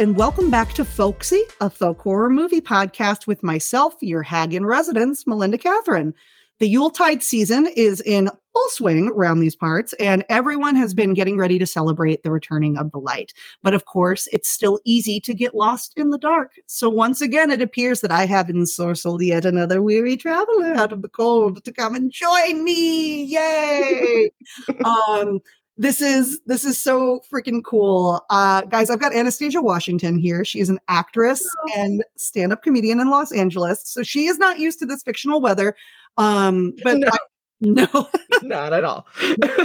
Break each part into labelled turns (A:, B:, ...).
A: and welcome back to Folksy, a folk horror movie podcast with myself, your hag in residence, Melinda Catherine. The Yuletide season is in full swing around these parts, and everyone has been getting ready to celebrate the returning of the light. But of course, it's still easy to get lost in the dark. So once again, it appears that I have ensorcelled yet another weary traveler out of the cold to come and join me. Yay! um, this is this is so freaking cool uh guys i've got anastasia washington here she is an actress and stand-up comedian in los angeles so she is not used to this fictional weather um but
B: No.
A: I- no
B: Not at all.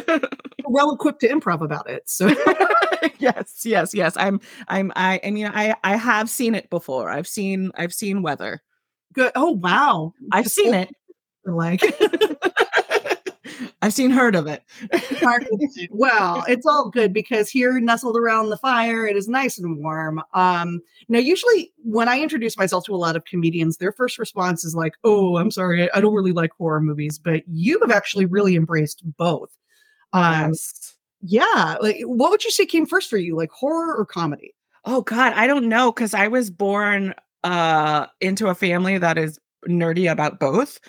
A: well equipped to improv about it so
B: yes, yes, yes. I'm I'm I I mean I I have seen it before. I've seen I've seen weather.
A: good oh wow
B: I've seen it.
A: like
B: I've seen heard of it.
A: well it's all good because here nestled around the fire it is nice and warm um now usually when i introduce myself to a lot of comedians their first response is like oh i'm sorry i don't really like horror movies but you have actually really embraced both um
B: Yes.
A: yeah like what would you say came first for you like horror or comedy
B: Oh God, I don't know because I was born uh into a family that is nerdy about both.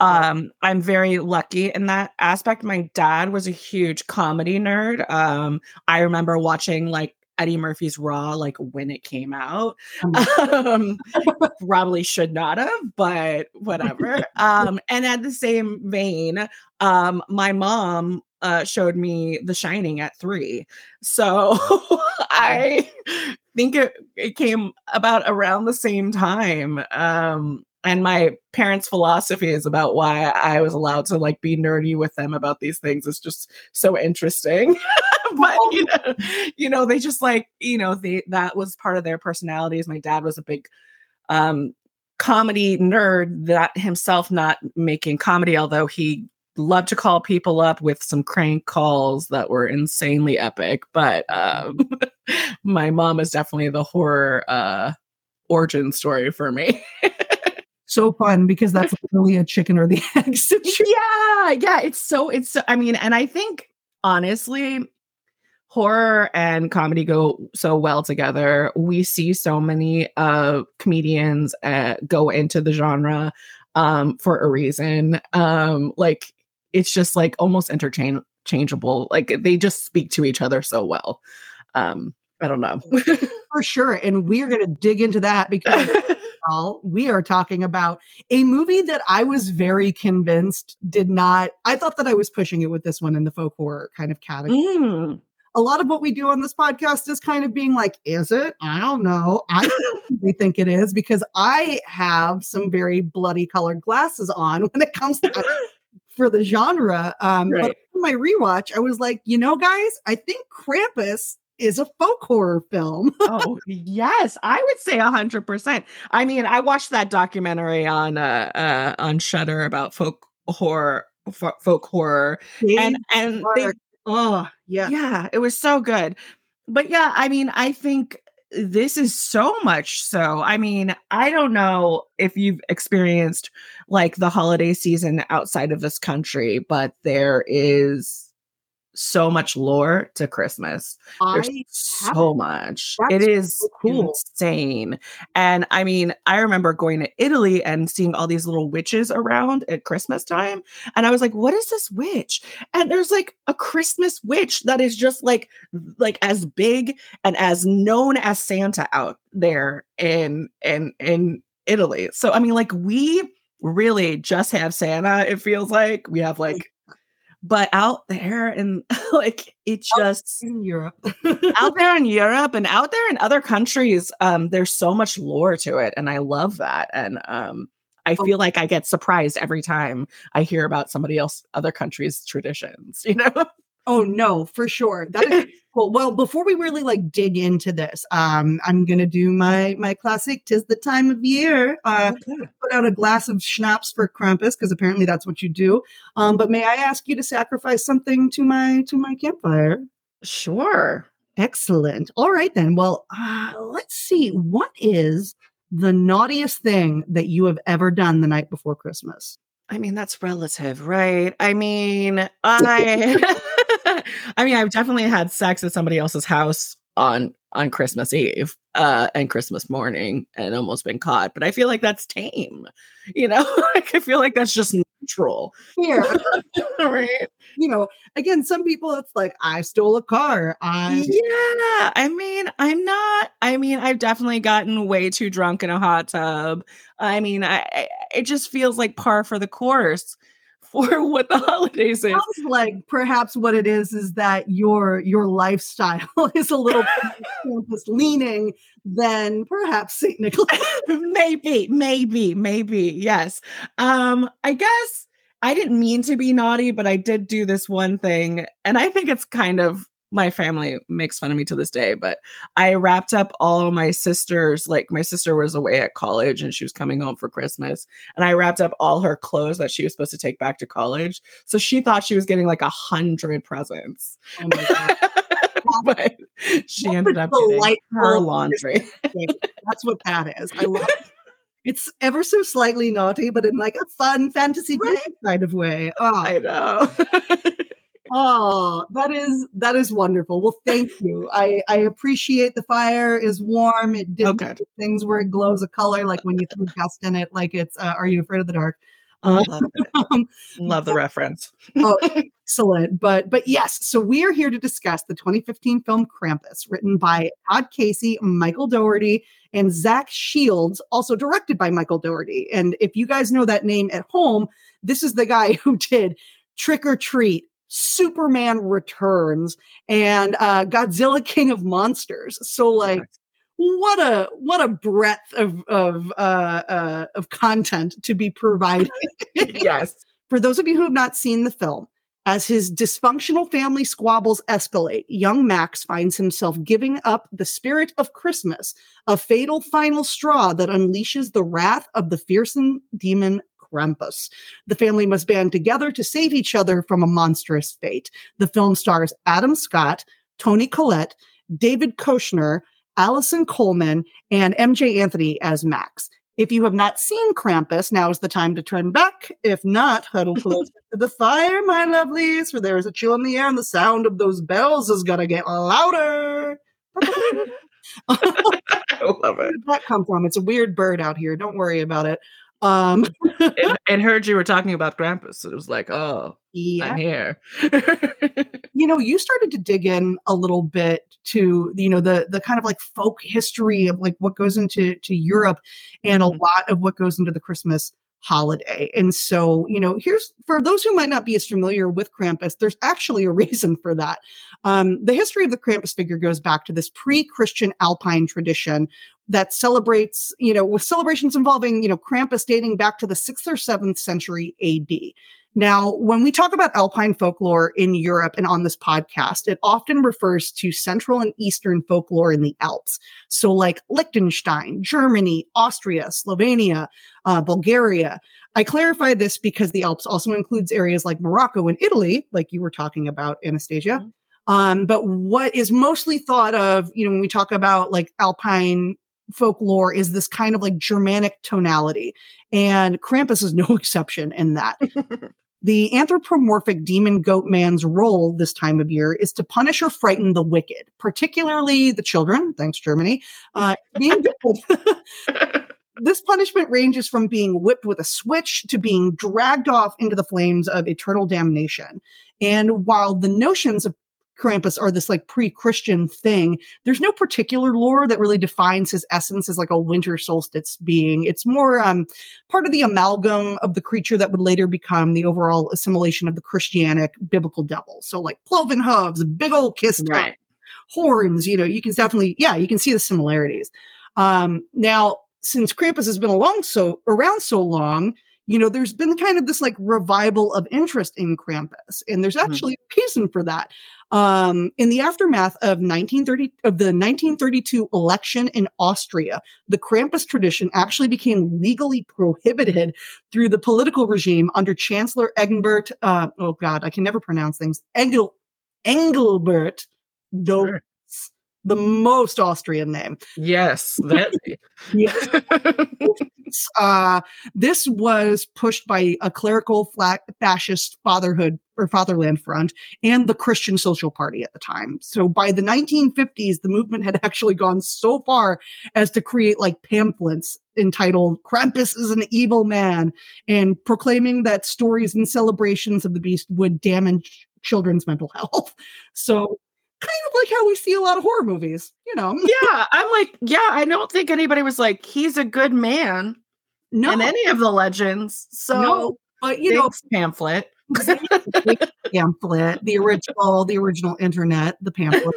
B: Um, I'm very lucky in that aspect. My dad was a huge comedy nerd. Um, I remember watching like Eddie Murphy's Raw like when it came out. Um, probably should not have, but whatever. Um, and at the same vein, um, my mom uh showed me The Shining at three. So I think it, it came about around the same time. Um, and my parents' philosophy is about why I was allowed to like be nerdy with them about these things. is just so interesting. but you know, you know, they just like, you know, they that was part of their personalities. My dad was a big um comedy nerd that himself not making comedy, although he loved to call people up with some crank calls that were insanely epic. But um my mom is definitely the horror uh origin story for me.
A: so fun because that's really a chicken or the egg situation
B: yeah, yeah, it's so it's so, I mean, and I think honestly horror and comedy go so well together. We see so many uh comedians uh, go into the genre um for a reason. Um like it's just like almost interchangeable. Like they just speak to each other so well. Um I don't know.
A: for sure and we're going to dig into that because all, we are talking about a movie that I was very convinced did not. I thought that I was pushing it with this one in the folk horror kind of category.
B: Mm.
A: A lot of what we do on this podcast is kind of being like, is it? I don't know. I we think it is because I have some very bloody colored glasses on when it comes to for the genre. Um,
B: Right.
A: But on my rewatch, I was like, you know, guys, I think Krampus is a folk horror film.
B: oh yes i would say a hundred percent i mean i watched that documentary on uh uh on shutter about folk horror fo- folk horror and and they,
A: oh yeah.
B: yeah it was so good but yeah i mean i think this is so much so i mean i don't know if you've experienced like the holiday season outside of this country but there is so much lore to christmas there's
A: I
B: so much.
A: That's
B: it is
A: so cool.
B: insane. And I mean, I remember going to Italy and seeing all these little witches around at Christmas time. And I was like, what is this witch? And there's like a Christmas witch that is just like like as big and as known as Santa out there in in in Italy. So I mean, like we really just have Santa, it feels like. We have like but out there and like it just
A: in Europe.
B: out there in Europe and out there in other countries, um, there's so much lore to it, and I love that. And um, I
A: Oh.
B: feel like I get surprised every time I hear about somebody else, other countries' traditions. You know?
A: Oh no, for sure. That is cool. Well, before we really like dig into this, um, I'm gonna do my my classic "Tis the time of year." Uh, put out a glass of schnapps for Krampus because apparently that's what you do. Um, but may I ask you to sacrifice something to my to my campfire?
B: Sure.
A: Excellent. All right then. Well, uh, let's see. What is the naughtiest thing that you have ever done the night before Christmas?
B: I mean, that's relative, right? I mean, I I mean, I've definitely had sex at somebody else's house on on Christmas Eve uh and Christmas morning and almost been caught. But I feel like that's tame. You know, like I feel like that's just neutral.
A: Here,
B: right.
A: you know, again, some people it's like I stole a car. I
B: Yeah. I mean, I'm not I mean, I've definitely gotten way too drunk in a hot tub. I mean, I, I it just feels like par for the course for what the holidays is.
A: sounds like perhaps what it is is that your your lifestyle is a little Krampus leaning than perhaps Saint Nicholas.
B: maybe, maybe, maybe. Yes. Um, I guess I didn't mean to be naughty, but I did do this one thing, and I think it's kind of my family makes fun of me to this day, but I wrapped up all my sisters. Like my sister was away at college and she was coming home for Christmas, and I wrapped up all her clothes that she was supposed to take back to college. So she thought she was getting like a hundred presents.
A: Oh my God.
B: but she
A: That's
B: ended up getting her laundry.
A: That's what that is. I love it. It's ever so slightly naughty, but in like a fun fantasy
B: Right.
A: kind of way. Oh,
B: I know.
A: Oh, that is that is wonderful. Well, thank you. I I appreciate the fire is warm. It did
B: Okay.
A: things where it glows a color, like when you throw dust in it, like it's. Uh, Are you afraid of the dark? Uh,
B: love
A: um,
B: Love the reference.
A: oh, excellent. But but yes, so we are here to discuss the 2015 film Krampus, written by Todd Casey, Michael Dougherty, and Zach Shields, also directed by Michael Dougherty. And if you guys know that name at home, this is the guy who did Trick or Treat. Superman Returns and uh, Godzilla King of Monsters. So like what a what a breadth of of uh, uh, of content to be provided.
B: yes.
A: For those of you who have not seen the film, as his dysfunctional family squabbles escalate, young Max finds himself giving up the spirit of Christmas, a fatal final straw that unleashes the wrath of the fearsome demon Krampus. The family must band together to save each other from a monstrous fate. The film stars Adam Scott, Toni Collette, David Koechner, Allison Coleman, and Emjay Anthony as Max. If you have not seen Krampus, now is the time to turn back. If not, huddle close to the fire, my lovelies, for there is a chill in the air and the sound of those bells is going to get louder.
B: I love it.
A: Where did that come from? It's a weird bird out here. Don't worry about it. Um,
B: and, and heard you were talking about Krampus. So it was like, oh,
A: yeah.
B: I'm here.
A: you know you started to dig in a little bit to you know the the kind of like folk history of like what goes into to Europe and a
B: Mhm.
A: lot of what goes into the Christmas holiday. And so, you know, here's for those who might not be as familiar with Krampus, there's actually a reason for that. Um, the history of the Krampus figure goes back to this pre-Christian Alpine tradition that celebrates, you know, with celebrations involving, you know, Krampus dating back to the sixth or seventh century AD. Now, when we talk about Alpine folklore in Europe and on this podcast, it often refers to Central and Eastern folklore in the Alps. So, like Liechtenstein, Germany, Austria, Slovenia, uh, Bulgaria. I clarify this because the Alps also includes areas like Morocco and Italy, like you were talking about, Anastasia.
B: Mhm.
A: Um, but what is mostly thought of, you know, when we talk about like Alpine folklore, is this kind of like Germanic tonality. And Krampus is no exception in that. The anthropomorphic demon goat man's role this time of year is to punish or frighten the wicked, particularly the children, thanks Germany. Uh, being this punishment ranges from being whipped with a switch to being dragged off into the flames of eternal damnation. And while the notions of Krampus are this like pre-Christian thing, there's no particular lore that really defines his essence as like a winter solstice being. It's more um, part of the amalgam of the creature that would later become the overall assimilation of the Christianic biblical devil. So like cloven hooves, big old kiss
B: right.
A: horns, you know, you can definitely, yeah, you can see the similarities. Um, now, since Krampus has been along so around so long, you know, there's been kind of this like revival of interest in Krampus, and there's
B: Mhm.
A: actually a reason for that. Um, in the aftermath of 1930 of the 1932 election in Austria, the Krampus tradition actually became legally prohibited through the political regime under Chancellor Engelbert. Uh, oh God, I can never pronounce things. Engel Engelbert Doris. The most Austrian name.
B: Yes, that.
A: yes. uh, this was pushed by a clerical flat fascist fatherhood or fatherland front and the Christian Social Party at the time. So by the 1950s, the movement had actually gone so far as to create like pamphlets entitled Krampus is an evil man and proclaiming that stories and celebrations of the beast would damage children's mental health. So kind of like how we see a lot of horror movies, you know.
B: Yeah, I'm like, yeah, I don't think anybody was like, he's a good man
A: no.
B: in any of the legends. So, no,
A: but you know,
B: pamphlet,
A: pamphlet, the original, the original internet, the pamphlet.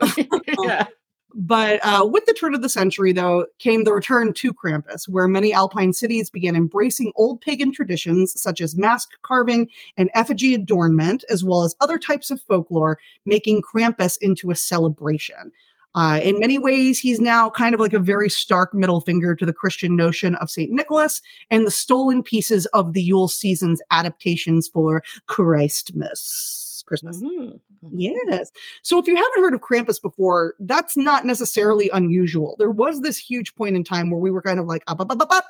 A: yeah. But uh, with the turn of the century, though, came the return to Krampus, where many alpine cities began embracing old pagan traditions such as mask carving and effigy adornment, as well as other types of folklore, making Krampus into a celebration. Uh, in many ways, he's now kind of like a very stark middle finger to the Christian notion of St. Nicholas and the stolen pieces of the Yule season's adaptations for Christmas. Christmas. Mm-hmm. Yes. So if you haven't heard of Krampus before, that's not necessarily unusual. There was this huge point in time where we were kind of like, up, up, up, up, up.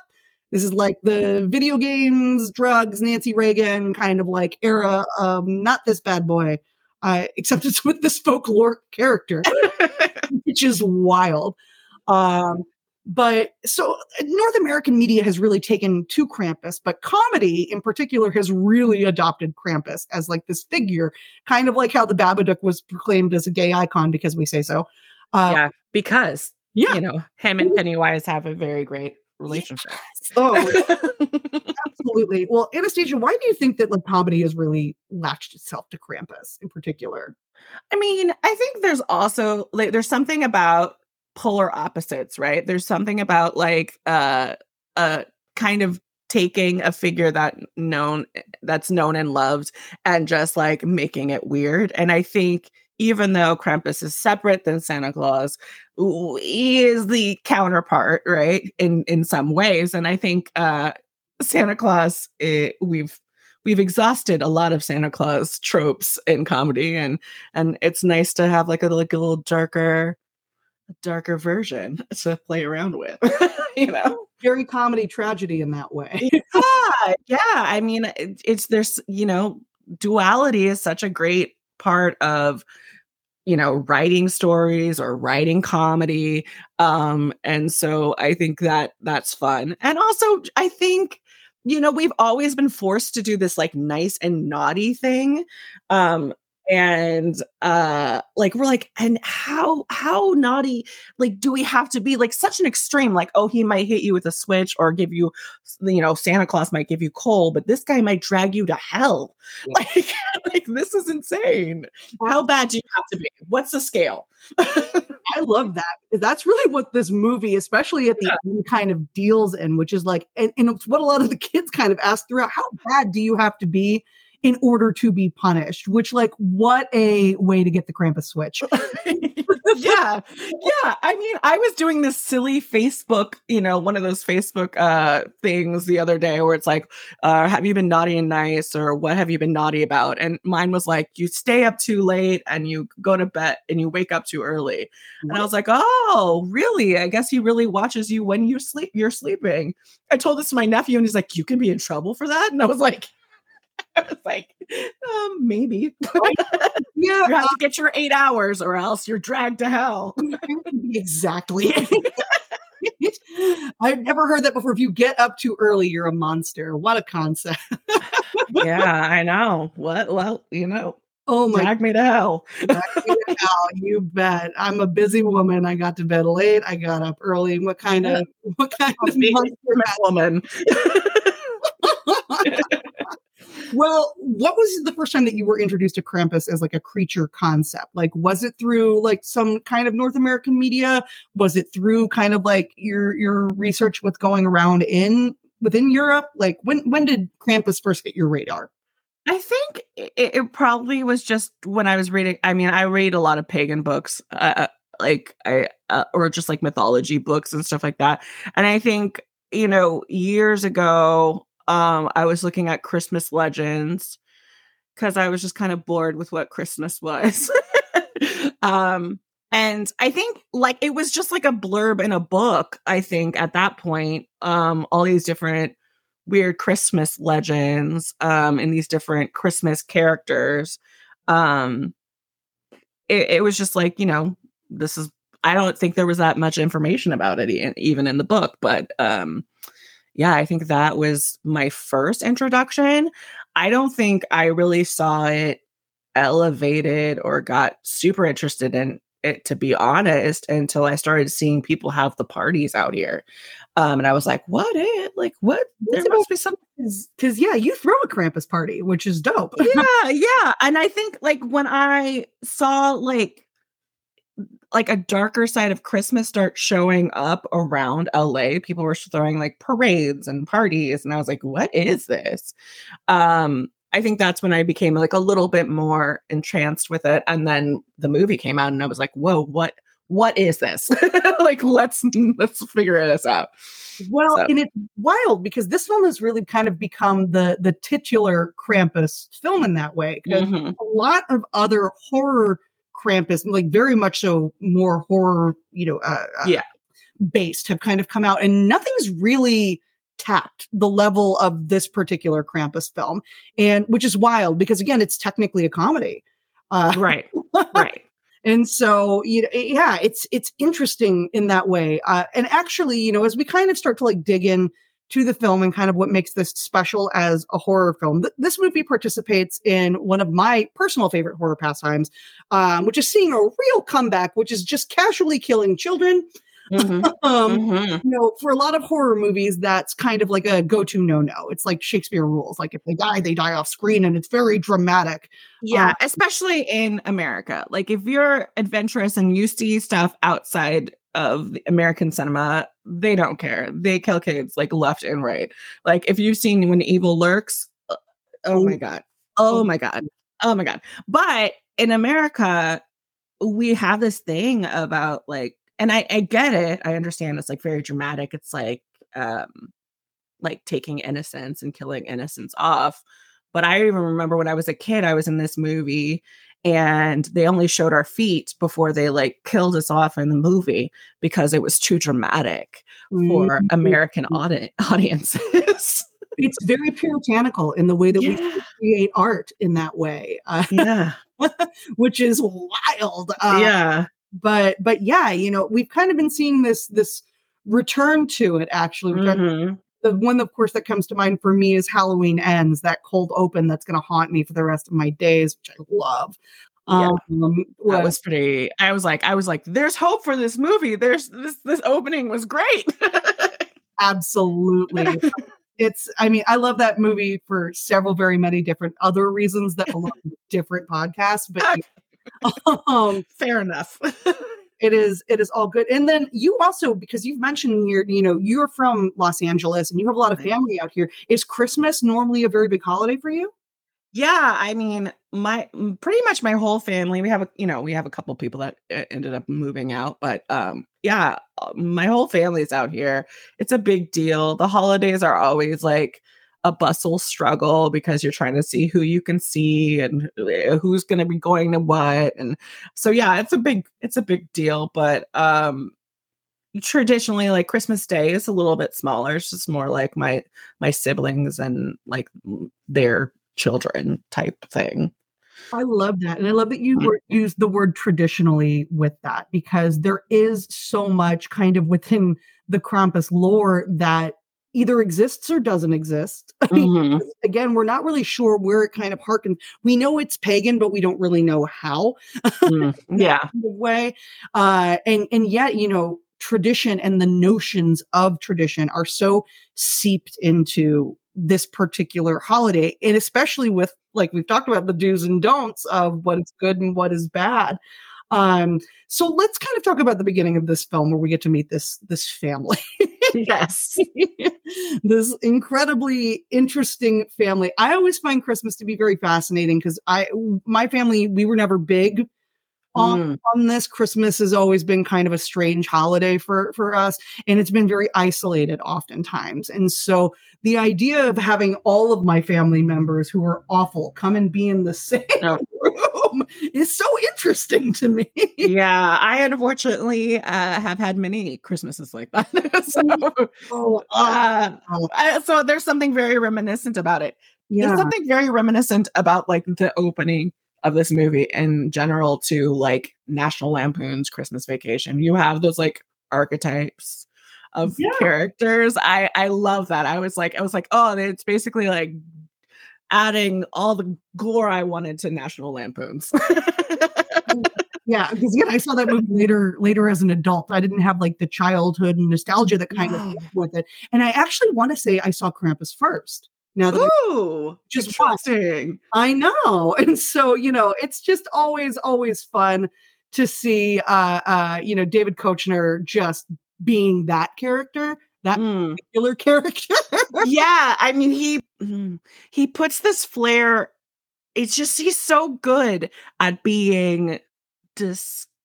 A: This is like the video games, drugs, Nancy Reagan kind of like era. Um, not this bad boy, uh, except it's with this folklore character, which is wild. Um, but so North American media has really taken to Krampus, but comedy in particular has really adopted Krampus as like this figure, kind of like how the Babadook was proclaimed as a gay icon because we say so.
B: Uh, yeah, because yeah, you know, him and Pennywise have a very great relationship. Yes.
A: Oh, absolutely. Well, Anastasia, why do you think that like comedy has really latched itself to Krampus in particular?
B: I mean, I think there's also like there's something about polar opposites, right? There's something about like uh uh kind of taking a figure that known that's known and loved and just like making it weird. And I think even though Krampus is separate than Santa Claus, he is the counterpart, right? In in some ways. And I think uh Santa Claus, it, we've we've exhausted a lot of Santa Claus tropes in comedy, and and it's nice to have like a like a little darker darker version to play around with, you know?
A: Very comedy tragedy in that way.
B: yeah. Yeah. I mean, it, it's there's, you know, duality is such a great part of you know writing stories or writing comedy um and so i think that that's fun and also i think you know we've always been forced to do this like nice and naughty thing um and uh like we're like and how how naughty like do we have to be? Like such an extreme like oh he might hit you with a switch or give you you know santa claus might give you coal but this guy might drag you to hell. Yeah. like like this is insane. How bad do you have to be? What's the scale?
A: I love that that's really what this movie especially at the yeah. end kind of deals in which is like and, and it's what a lot of the kids kind of ask throughout how bad do you have to be in order to be punished, which like what a way to get the Krampus switch.
B: yeah. Yeah. I mean, I was doing this silly Facebook, you know, one of those Facebook uh things the other day where it's like, uh, have you been naughty and nice or what have you been naughty about? And mine was like, you stay up too late and you go to bed and you wake up too early. And I was like, oh, really? I guess he really watches you when you sleep you're sleeping. I told this to my nephew and he's like, you can be in trouble for that. And I was like, I was like, um, maybe. yeah, you have to get your eight hours, or else you're dragged to hell.
A: exactly. I've never heard that before. If you get up too early, you're a monster. What a concept.
B: yeah, I know. What? Well, you know.
A: Oh my!
B: Drag me to hell.
A: me to hell. You bet. I'm a busy woman. I got to bed late. I got up early. What kind of? What kind of
B: woman?
A: Well, what was the first time that you were introduced to Krampus as like a creature concept? Like, was it through like some kind of North American media? Was it through kind of like your your research with going around in within Europe? Like, when when did Krampus first hit your radar?
B: I think it, it probably was just when I was reading. I mean, I read a lot of pagan books, uh, uh like I uh, or just like mythology books and stuff like that. And I think you know years ago um, I was looking at Christmas legends because I was just kind of bored with what Christmas was. um, and I think like it was just like a blurb in a book, I think at that point, um, all these different weird Christmas legends, um, and these different Christmas characters. Um, it, it was just like, you know, this is I don't think there was that much information about it even in the book, but um yeah, I think that was my first introduction. I don't think I really saw it elevated or got super interested in it to be honest until I started seeing people have the parties out here. Um, and I was like, what it like what there must be something
A: because yeah, you throw a Krampus party, which is dope.
B: yeah, yeah. And I think like when I saw like like a darker side of Christmas start showing up around LA. People were throwing like parades and parties, and I was like, "What is this?" Um, I think that's when I became like a little bit more entranced with it, and then the movie came out, and I was like, "Whoa, what? What is this? like, let's let's figure this out."
A: Well, so. and it's wild because this film has really kind of become the the titular Krampus film in that way. Because mm-hmm. a lot of other horror Krampus, like very much so more horror, you know, uh,
B: uh, yeah,
A: based have kind of come out, and nothing's really tapped the level of this particular Krampus film, and which is wild because again, it's technically a comedy,
B: uh, right, right.
A: And so, you know, yeah, it's it's interesting in that way. Uh, and actually, you know, as we kind of start to like dig in to the film and kind of what makes this special as a horror film. Th- this movie participates in one of my personal favorite horror pastimes, um, which is seeing a real comeback, which is just casually killing children. Mm-hmm. um, mm-hmm. You know, for a lot of horror movies, that's kind of like a go-to no-no. It's like Shakespeare rules. Like if they die, they die off screen, and it's very dramatic.
B: Yeah, um, especially in America. Like if you're adventurous and you see stuff outside of American cinema, they don't care. They kill kids like left and right. Like if you've seen When Evil Lurks, uh, oh my god. Oh my god. Oh my god. But in America, we have this thing about like and I, I get it. I understand it's like very dramatic. It's like um like taking innocence and killing innocence off. But I even remember when I was a kid, I was in this movie and they only showed our feet before they like killed us off in the movie because it was too dramatic for mm-hmm. American audi- audiences.
A: it's very puritanical in the way that yeah. we create art in that way.
B: Uh, yeah.
A: which is wild.
B: Uh, yeah.
A: But but yeah, you know, we've kind of been seeing this this return to it actually. Mm-hmm the one of course that comes to mind for me is halloween ends that cold open that's going to haunt me for the rest of my days which i love.
B: Yeah. Um, that was pretty i was like i was like there's hope for this movie. There's this this opening was great.
A: Absolutely. It's i mean i love that movie for several very many different other reasons that belong to different podcasts but
B: um, fair enough
A: it is it is all good. And then you also because you've mentioned here you know you're from los angeles and you have a lot of family out here. Is christmas normally a very big holiday for you?
B: Yeah i mean my pretty much my whole family we have a you know we have a couple people that uh, ended up moving out but um yeah uh, my whole family is out here. It's a big deal. The holidays are always like a bustle struggle because you're trying to see who you can see and eh, who's going to be going to what and so yeah it's a big it's a big deal but um traditionally like christmas day is a little bit smaller it's just more like my my siblings and like their children type thing
A: I love that. And I love that you mm. use the word traditionally with that because there is so much kind of within the Krampus lore that either exists or doesn't exist. Mm-hmm. Again, we're not really sure where it kind of harkens. We know it's pagan, but we don't really know how.
B: Mm, yeah,
A: way. Uh, and and yet, you know, tradition and the notions of tradition are so seeped into this particular holiday, and especially with like we've talked about the do's and don'ts of what is good and what is bad. Um, so let's kind of talk about the beginning of this film where we get to meet this this family.
B: yes.
A: this incredibly interesting family. I always find Christmas to be very fascinating because I my family, we were never big on, on this christmas has always been kind of a strange holiday for for us and it's been very isolated oftentimes and so the idea of having all of my family members who are awful come and be in the same
B: Oh.
A: room is so interesting to me
B: yeah, I unfortunately uh, have had many Christmases like that. so,
A: oh,
B: uh,
A: oh,
B: uh, so there's something very reminiscent about it.
A: yeah
B: There's something very reminiscent about like the opening of this movie in general to like National Lampoon's Christmas Vacation. You have those like archetypes of
A: Yeah.
B: characters. I I love that. I was like I was like, oh, it's basically like adding all the gore I wanted to National Lampoon's.
A: Yeah, because again, I saw that movie later later as an adult. I didn't have like the childhood and nostalgia that kind of with it. And I actually want to say I saw Krampus first. Now that
B: Ooh,
A: Just
B: interesting.
A: I know. And so, you know, it's just always, always fun to see uh uh, you know, David Koechner just being that character, that
B: Mm.
A: particular character.
B: yeah i mean he mm, he puts this flair it's just he's so good at being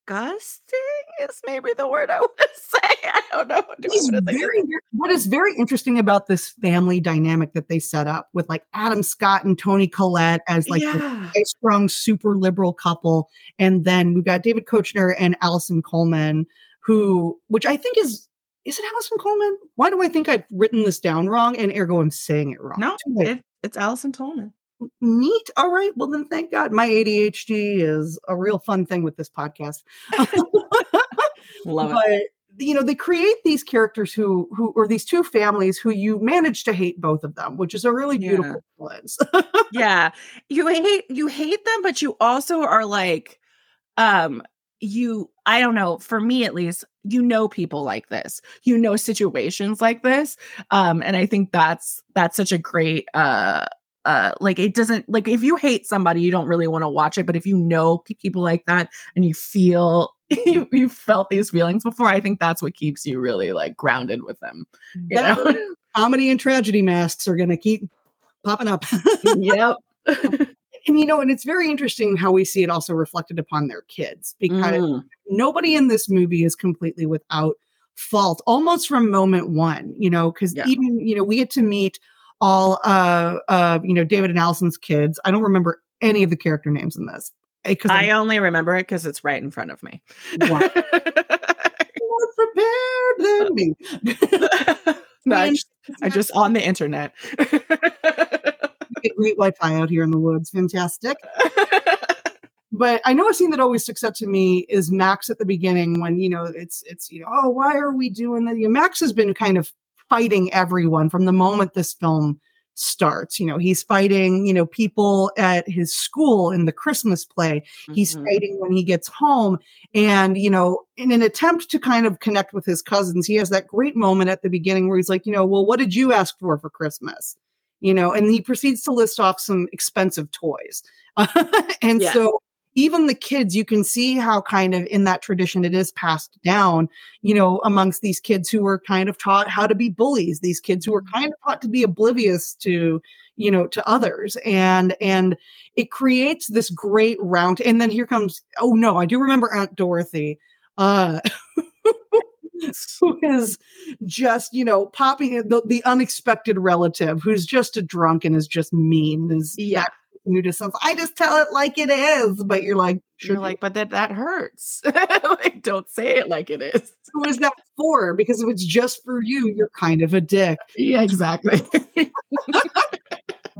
B: disgusting is maybe the word i would say i don't know what to-
A: He's
B: what to think of
A: very, what is very interesting about this family dynamic that they set up with like Adam Scott and Toni Collette as like
B: yeah
A: high strung, super liberal couple. And then we've got David Koechner and Allison Coleman, who, which I think is, is it Allison Coleman? Why do I think I've written this down wrong and ergo I'm saying it wrong?
B: no it, it's allison tolman
A: Neat. All right. Well, then thank God my ADHD is a real fun thing with this podcast.
B: love it
A: you know they create these characters who who or these two families who you manage to hate both of them which is a really
B: Yeah.
A: beautiful balance
B: yeah you hate you hate them but you also are like um you i don't know for me at least you know people like this you know situations like this um and i think that's that's such a great uh uh like it doesn't like if you hate somebody you don't really want to watch it but if you know people like that and you feel you, you felt these feelings before i think that's what keeps you really like grounded with them you
A: That-
B: know?
A: comedy and tragedy masks are going to keep popping up
B: yep
A: and you know and it's very interesting how we see it also reflected upon their kids because
B: Mm.
A: nobody in this movie is completely without fault almost from moment one you know because
B: Yeah.
A: even you know we get to meet all uh uh you know david and allison's kids i don't remember any of the character names in this because
B: I only remember it because it's right in front of me.
A: Wow. more prepared than me
B: no, I just, I just on the internet.
A: great wi-fi out here in the woods fantastic but i know a scene that always sticks out to me is max at the beginning when you know it's it's you know oh why are we doing that you know, max has been kind of fighting everyone from the moment this film starts you know he's fighting you know people at his school in the christmas play he's
B: Mhm.
A: fighting when he gets home and you know in an attempt to kind of connect with his cousins he has that great moment at the beginning where he's like you know well what did you ask for for christmas you know and he proceeds to list off some expensive toys and
B: Yeah.
A: so even the kids you can see how kind of in that tradition it is passed down you know amongst these kids who were kind of taught how to be bullies these kids who were kind of taught to be oblivious to you know to others and and it creates this great round and then here comes oh no i do remember aunt dorothy uh who is just you know popping the, the unexpected relative who's just a drunk and is just mean is
B: Yeah.
A: You just sounds i just tell it like it is but you're like
B: You're like, but that that hurts. like, don't say it like it is.
A: who is that for because if it's just for you you're kind of a dick
B: Yeah, exactly.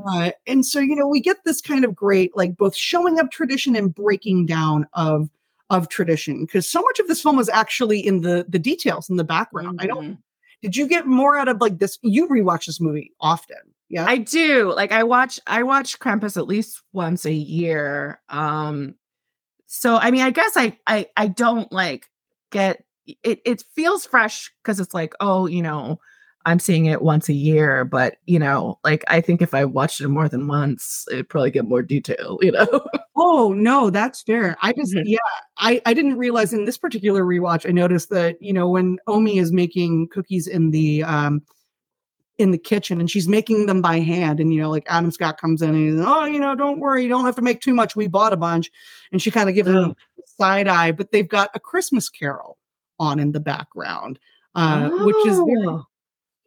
A: Uh, and so, you know, we get this kind of great, like both showing up tradition and breaking down of of tradition because so much of this film was actually in the the details in the background. I don't.
B: Mhm.
A: Did you get more out of like this? You rewatch this movie often, yeah?
B: I do. Like I watch I watch Krampus at least once a year. Um so I mean I guess I I I don't like get it it feels fresh because it's like, oh, you know, I'm seeing it once a year, but you know, like I think if I watched it more than once, it'd probably get more detail, you know.
A: oh no, that's fair. I just
B: Mhm.
A: yeah, I I didn't realize in this particular rewatch. I noticed that you know when Omi is making cookies in the um in the kitchen and she's making them by hand. And, you know, like Adam Scott comes in and oh, you know, don't worry, you don't have to make too much. We bought a bunch. And she kind of gives him a side eye, but they've got a Christmas carol on in the background, uh, oh. which is very, oh.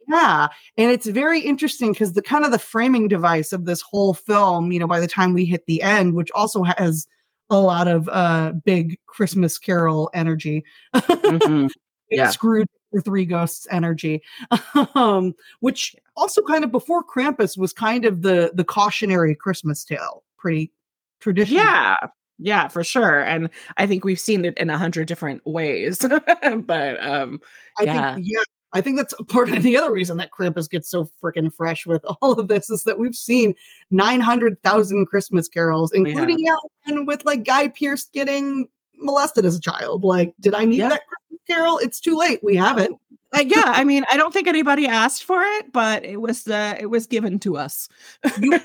A: yeah. And it's very interesting because the kind of the framing device of this whole film, you know, by the time we hit the end, which also has a lot of uh big Christmas carol energy. Mm-hmm. yeah. Screwed three ghosts energy um, which also kind of before krampus was kind of the the cautionary christmas tale pretty traditional
B: yeah yeah for sure and i think we've seen it in a hundred different ways but um
A: I yeah. think yeah I think that's part of the other reason that Krampus gets so freaking fresh with all of this is that we've seen 900,000 Christmas carols, including yeah. one with like Guy Pearce getting molested as a child. Like, did I need yeah. that Carol? It's too late. We haven't.
B: Uh, yeah, I mean, I don't think anybody asked for it, but it was uh, it was given to us.
A: and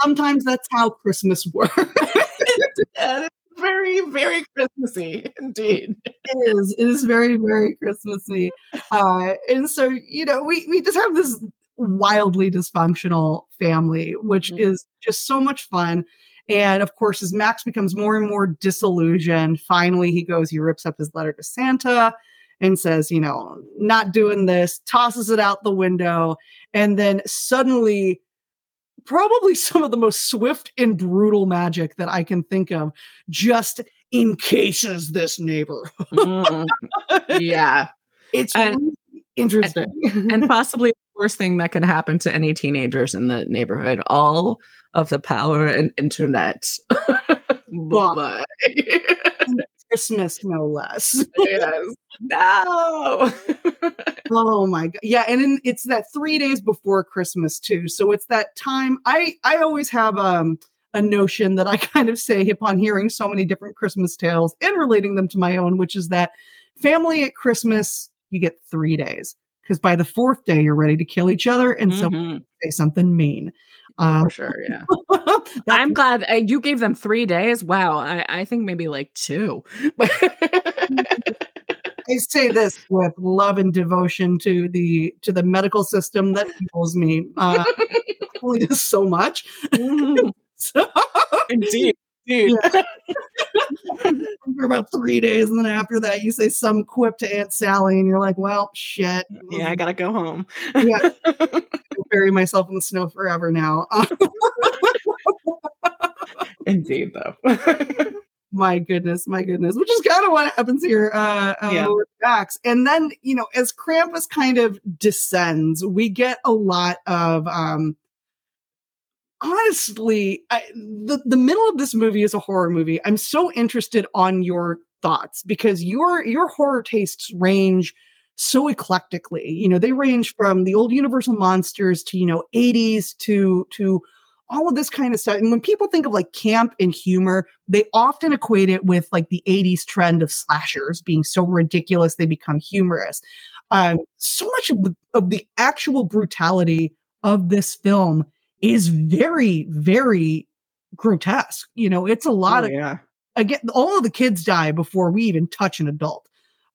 A: sometimes that's how Christmas works.
B: Yeah, it's very, very Christmassy indeed.
A: It is. It is very, very Christmassy. Uh, and so, you know, we we just have this wildly dysfunctional family, which mm-hmm. is just so much fun. And of course, as Max becomes more and more disillusioned, finally he goes, he rips up his letter to Santa and says, you know, not doing this, tosses it out the window. And then suddenly, probably some of the most swift and brutal magic that I can think of just encases this neighbor.
B: mm, yeah.
A: It's and, really interesting.
B: And, and possibly worst thing that can happen to any teenagers in the neighborhood. All of the power and internet.
A: but Christmas, no less.
B: yes. No.
A: oh my god. Yeah, and in, it's that three days before Christmas too. So it's that time. I I always have um a notion that I kind of say upon hearing so many different Christmas tales and relating them to my own, which is that family at Christmas, you get three days. Because by the fourth day, you're ready to kill each other and mm-hmm. so say something mean.
B: Um, For sure, yeah. I'm glad uh, you gave them three days. Wow, I, I think maybe like two.
A: I say this with love and devotion to the to the medical system that fuels me. Uh, so much.
B: Mm-hmm. so, Indeed. Indeed. Yeah.
A: for about three days, and then after that, you say some quip to Aunt Sally, and you're like, "Well, shit."
B: Yeah, I gotta go home.
A: yeah, bury myself in the snow forever now.
B: Indeed, though.
A: my goodness, my goodness, which is kind of what happens here uh, uh, yeah. Max. And then, you know, as Krampus kind of descends, we get a lot of um, honestly, I, the the middle of this movie is a horror movie. I'm so interested on your thoughts because your your horror tastes range so eclectically. You know, they range from the old Universal monsters to you know 80s to to all of this kind of stuff. And when people think of like camp and humor, they often equate it with like the 80s trend of slashers being so ridiculous they become humorous. Um, so much of the, of the actual brutality of this film is very, very grotesque. You know, it's a lot
B: oh,
A: of
B: yeah.
A: Again, all of the kids die before we even touch an adult.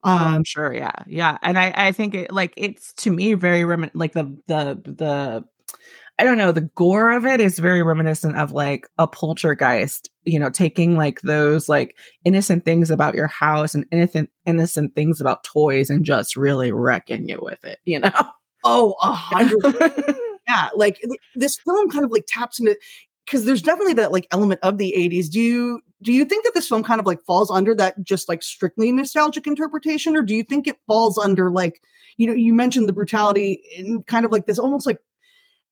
B: Oh, um, sure, yeah, yeah, and I, I think it like it's to me very remin- like the the the I don't know, the gore of it is very reminiscent of like a poltergeist, you know, taking like those like innocent things about your house and innocent innocent things about toys and just really wrecking you with it, you know?
A: Oh, a hundred yeah, like this film kind of like taps into because there's definitely that like element of the 80s. Do you do you think that this film kind of like falls under that just like strictly nostalgic interpretation, or do you think it falls under like you know you mentioned the brutality and kind of like this almost like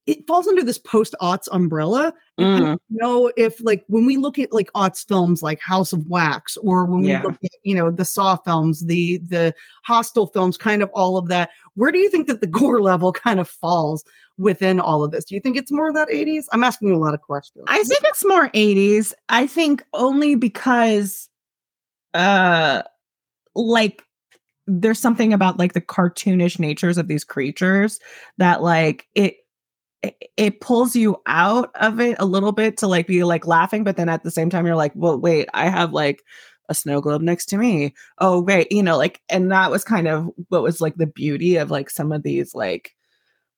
A: it falls under this post aughts umbrella. Mm. I don't know if like when we look at like aughts films like House of Wax or when yeah. we look at you know the Saw films, the the Hostel films, kind of all of that. Where do you think that the gore level kind of falls within all of this? Do you think it's more of that 80s? I'm asking you a lot of questions.
B: I think it's more 80s. I think only because uh like there's something about like the cartoonish natures of these creatures that like it it, pulls you out of it a little bit to like be like laughing, but then at the same time you're like, well, wait, I have like a snow globe next to me. Oh, wait, you know, like, and that was kind of what was like the beauty of like some of these like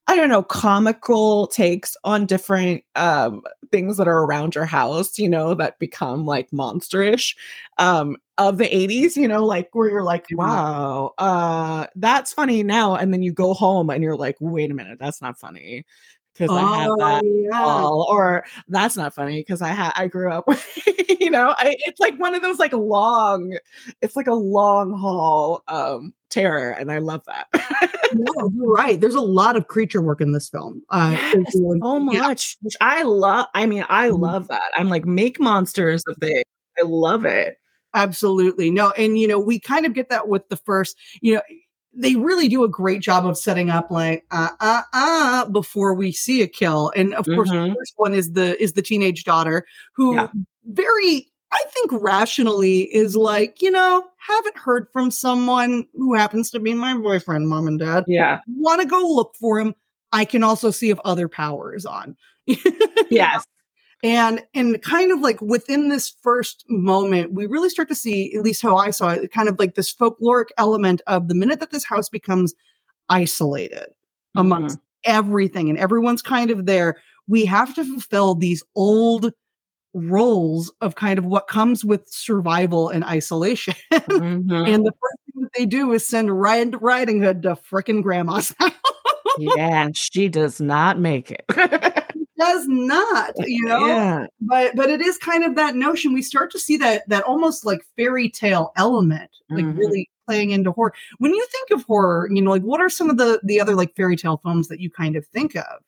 B: I don't know, comical takes on different um things that are around your house, you know, that become like monsterish um of the 80s, you know, like where you're like, wow, uh that's funny now and then you go home and you're like, wait a minute, that's not funny because oh, I have that oh, yeah. all, or that's not funny because I had I grew up with, you know, I, it's like one of those like long, it's like a long haul um terror, and I love that.
A: no, you're right. There's a lot of creature work in this film.
B: Uh, yes, so much, which I love. I mean, I mm-hmm. love that. I'm like, make monsters of things. I love it.
A: Absolutely. No, and you know, we kind of get that with the first, you know, they really do a great job of setting up like uh uh uh before we see a kill. And of mm-hmm. course the mm-hmm. first one is the is the teenage daughter who yeah. very I think rationally is like, you know, haven't heard from someone who happens to be my boyfriend, mom and dad.
B: Yeah.
A: Want to go look for him. I can also see if other power is on.
B: yes
A: and and kind of like within this first moment we really start to see at least how i saw it kind of like this folkloric element of the minute that this house becomes isolated mm-hmm. amongst everything and everyone's kind of there we have to fulfill these old roles of kind of what comes with survival and isolation mm-hmm. and the first thing that they do is send Red Riding Hood to frickin' grandma's house
B: yeah she does not make it
A: does not, you know. Yeah. But but it is kind of that notion. We start to see that that almost like fairy tale element, like mm-hmm. really playing into horror. When you think of horror, you know, like what are some of the the other like fairy tale films that you kind of think of?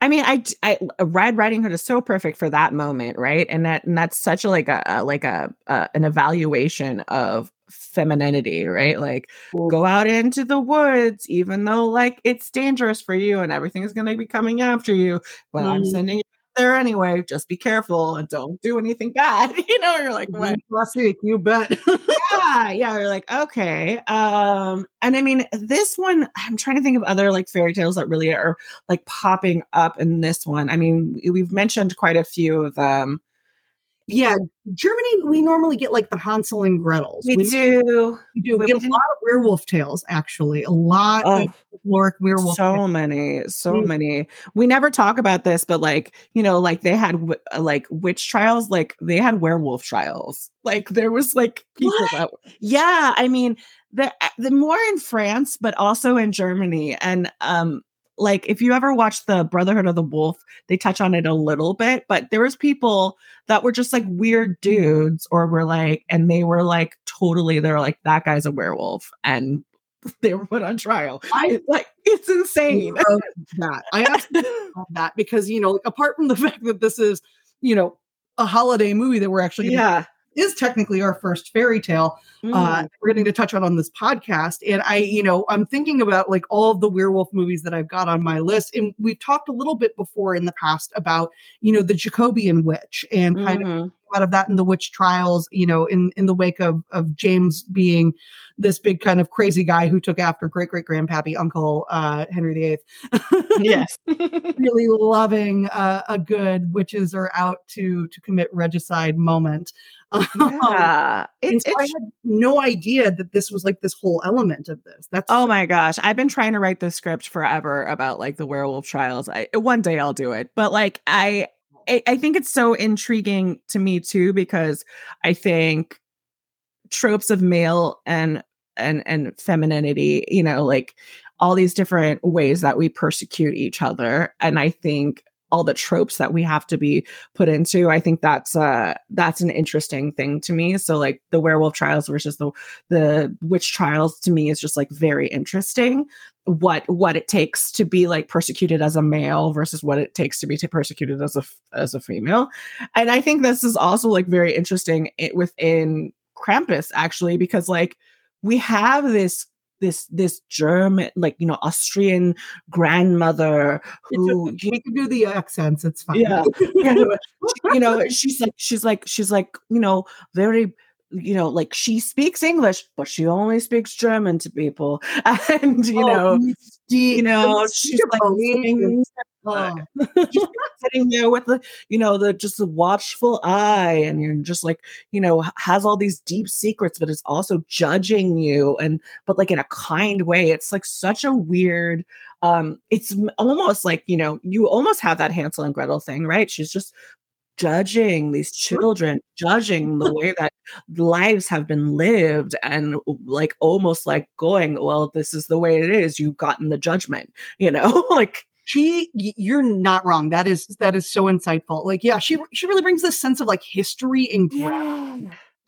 B: I mean, I, I Red Riding Hood is so perfect for that moment, right? And that and that's such a like a, a like a, a an evaluation of femininity, right? Like go out into the woods, even though like it's dangerous for you and everything is going to be coming after you. But mm. I'm sending you there anyway. Just be careful and don't do anything bad. You know, you're like, what?
A: Last week, you bet.
B: yeah, yeah. You're like, okay. Um, and I mean, this one, I'm trying to think of other like fairy tales that really are like popping up in this one. I mean, we've mentioned quite a few of them
A: yeah, Germany, we normally get like the Hansel and Gretel.
B: We, we do.
A: We do. We, get a lot of werewolf tales, actually. A lot oh, of folkloric werewolf.
B: So
A: tales.
B: many, so mm-hmm. many. We never talk about this, but like you know, like they had w- uh, like witch trials. Like they had werewolf trials. Like there was like people what? that. Yeah, I mean the uh, the more in France, but also in Germany, and um like if you ever watch the brotherhood of the wolf they touch on it a little bit but there was people that were just like weird dudes or were like and they were like totally they're like that guy's a werewolf and they were put on trial. I, like it's insane.
A: That. I asked that because you know like, apart from the fact that this is you know a holiday movie that we're actually
B: yeah
A: is technically our first fairy tale uh, mm. uh, we're going to touch on on this podcast and i you know i'm thinking about like all of the werewolf movies that i've got on my list and we've talked a little bit before in the past about you know the jacobean witch and kind mm-hmm. of out of that in the witch trials, you know, in, in the wake of, of James being this big kind of crazy guy who took after great great grandpappy uncle uh, Henry VIII.
B: yes,
A: really loving uh, a good witches are out to to commit regicide moment.
B: Um, yeah,
A: it's, so it's, I had no idea that this was like this whole element of this. That's
B: oh my gosh, I've been trying to write the script forever about like the werewolf trials. I one day I'll do it, but like I I, I think it's so intriguing to me too because I think tropes of male and and and femininity, you know, like all these different ways that we persecute each other, and I think all the tropes that we have to be put into i think that's uh that's an interesting thing to me. So like the werewolf trials versus the the witch trials to me is just like very interesting. What what it takes to be like persecuted as a male versus what it takes to be persecuted as a as a female. And i think this is also like very interesting within krampus actually because like we have this this this German, like you know, Austrian grandmother who
A: we can do the accents. It's fine.
B: Yeah, you know, she's like she's like she's like you know very you know, like she speaks English, but she only speaks German to people. And you oh, know, you know, she's like sitting, she's sitting there with the, you know, the just the watchful eye, and you're just like, you know, has all these deep secrets, but it's also judging you, and but like in a kind way. It's like such a weird um it's almost like you know you almost have that hansel and gretel thing right she's just judging these children judging the way that lives have been lived and like almost like going well this is the way it is. You've gotten the judgment you know like
A: she you're not wrong. That is that is so insightful. Like yeah she she really brings this sense of like history and yeah.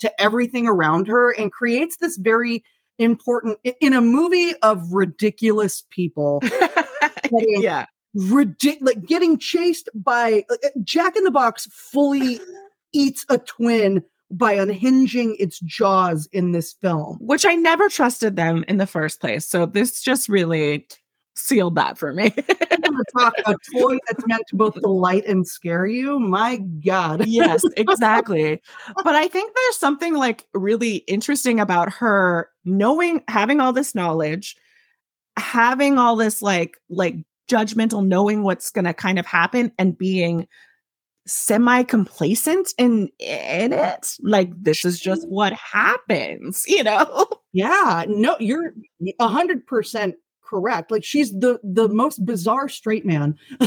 A: to everything around her and creates this very important in a movie of ridiculous people
B: yeah
A: ridiculous like getting chased by uh, jack in the box fully eats a twin by unhinging its jaws in this film
B: which i never trusted them in the first place so this just really sealed that for me.
A: talk a toy that's meant to both delight and scare you. My God.
B: yes, exactly. but I think there's something like really interesting about her knowing, having all this knowledge, having all this like, like judgmental, knowing what's going to kind of happen and being semi complacent in in it like this is just mm. what happens you know
A: yeah no you're a hundred percent correct. Like she's the the most bizarre straight man.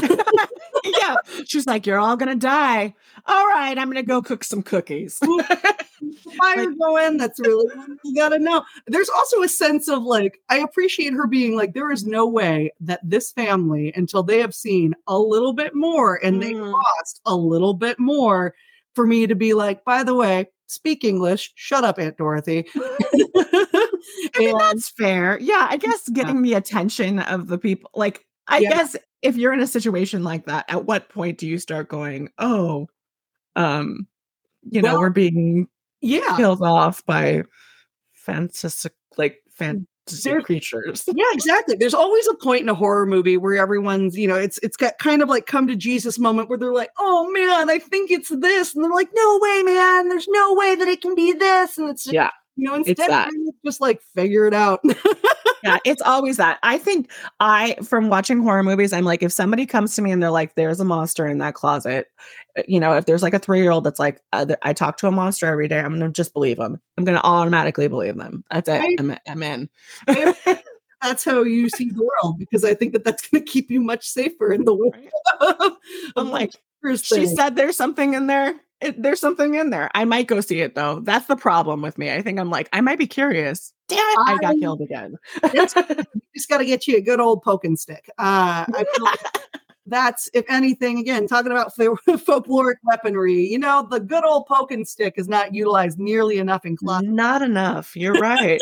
B: yeah. She's like, You're all gonna die. All right, I'm gonna go cook some cookies.
A: Fire go in. That's really you gotta know. There's also a sense of like, I appreciate her being like, there is no way that this family, until they have seen a little bit more and mm. they lost a little bit more, for me to be like, by the way, speak English. Shut up, Aunt Dorothy.
B: I mean, that's fair. Yeah, I guess getting the attention of the people. Like, I yeah. guess if you're in a situation like that, at what point do you start going, oh, um, you well, know, we're being
A: yeah
B: killed off by fantastic, like fantastic creatures.
A: Yeah, exactly. There's always a point in a horror movie where everyone's, you know, it's it's got kind of like come to Jesus moment where they're like, "Oh man, I think it's this," and they're like, "No way, man! There's no way that it can be this," and it's just,
B: yeah.
A: You know, instead of just like figure it out.
B: yeah, it's always that. I think I, from watching horror movies, I'm like, if somebody comes to me and they're like, there's a monster in that closet, uh, you know, if there's like a three year old that's like, uh, I talk to a monster every day, I'm going to just believe them. I'm going to automatically believe them. That's it. I, I'm, I'm in.
A: that's how you see the world because I think that that's going to keep you much safer in the world.
B: I'm like, she said there's something in there it, there's something in there. I might go see it though. That's the problem with me. I think I'm like, I might be curious. Damn it, I, I got killed again.
A: just got to get you a good old poking stick. Uh, I feel like that's, if anything, again, talking about folkloric weaponry, you know, the good old poking stick is not utilized nearly enough in class.
B: Not enough. You're right.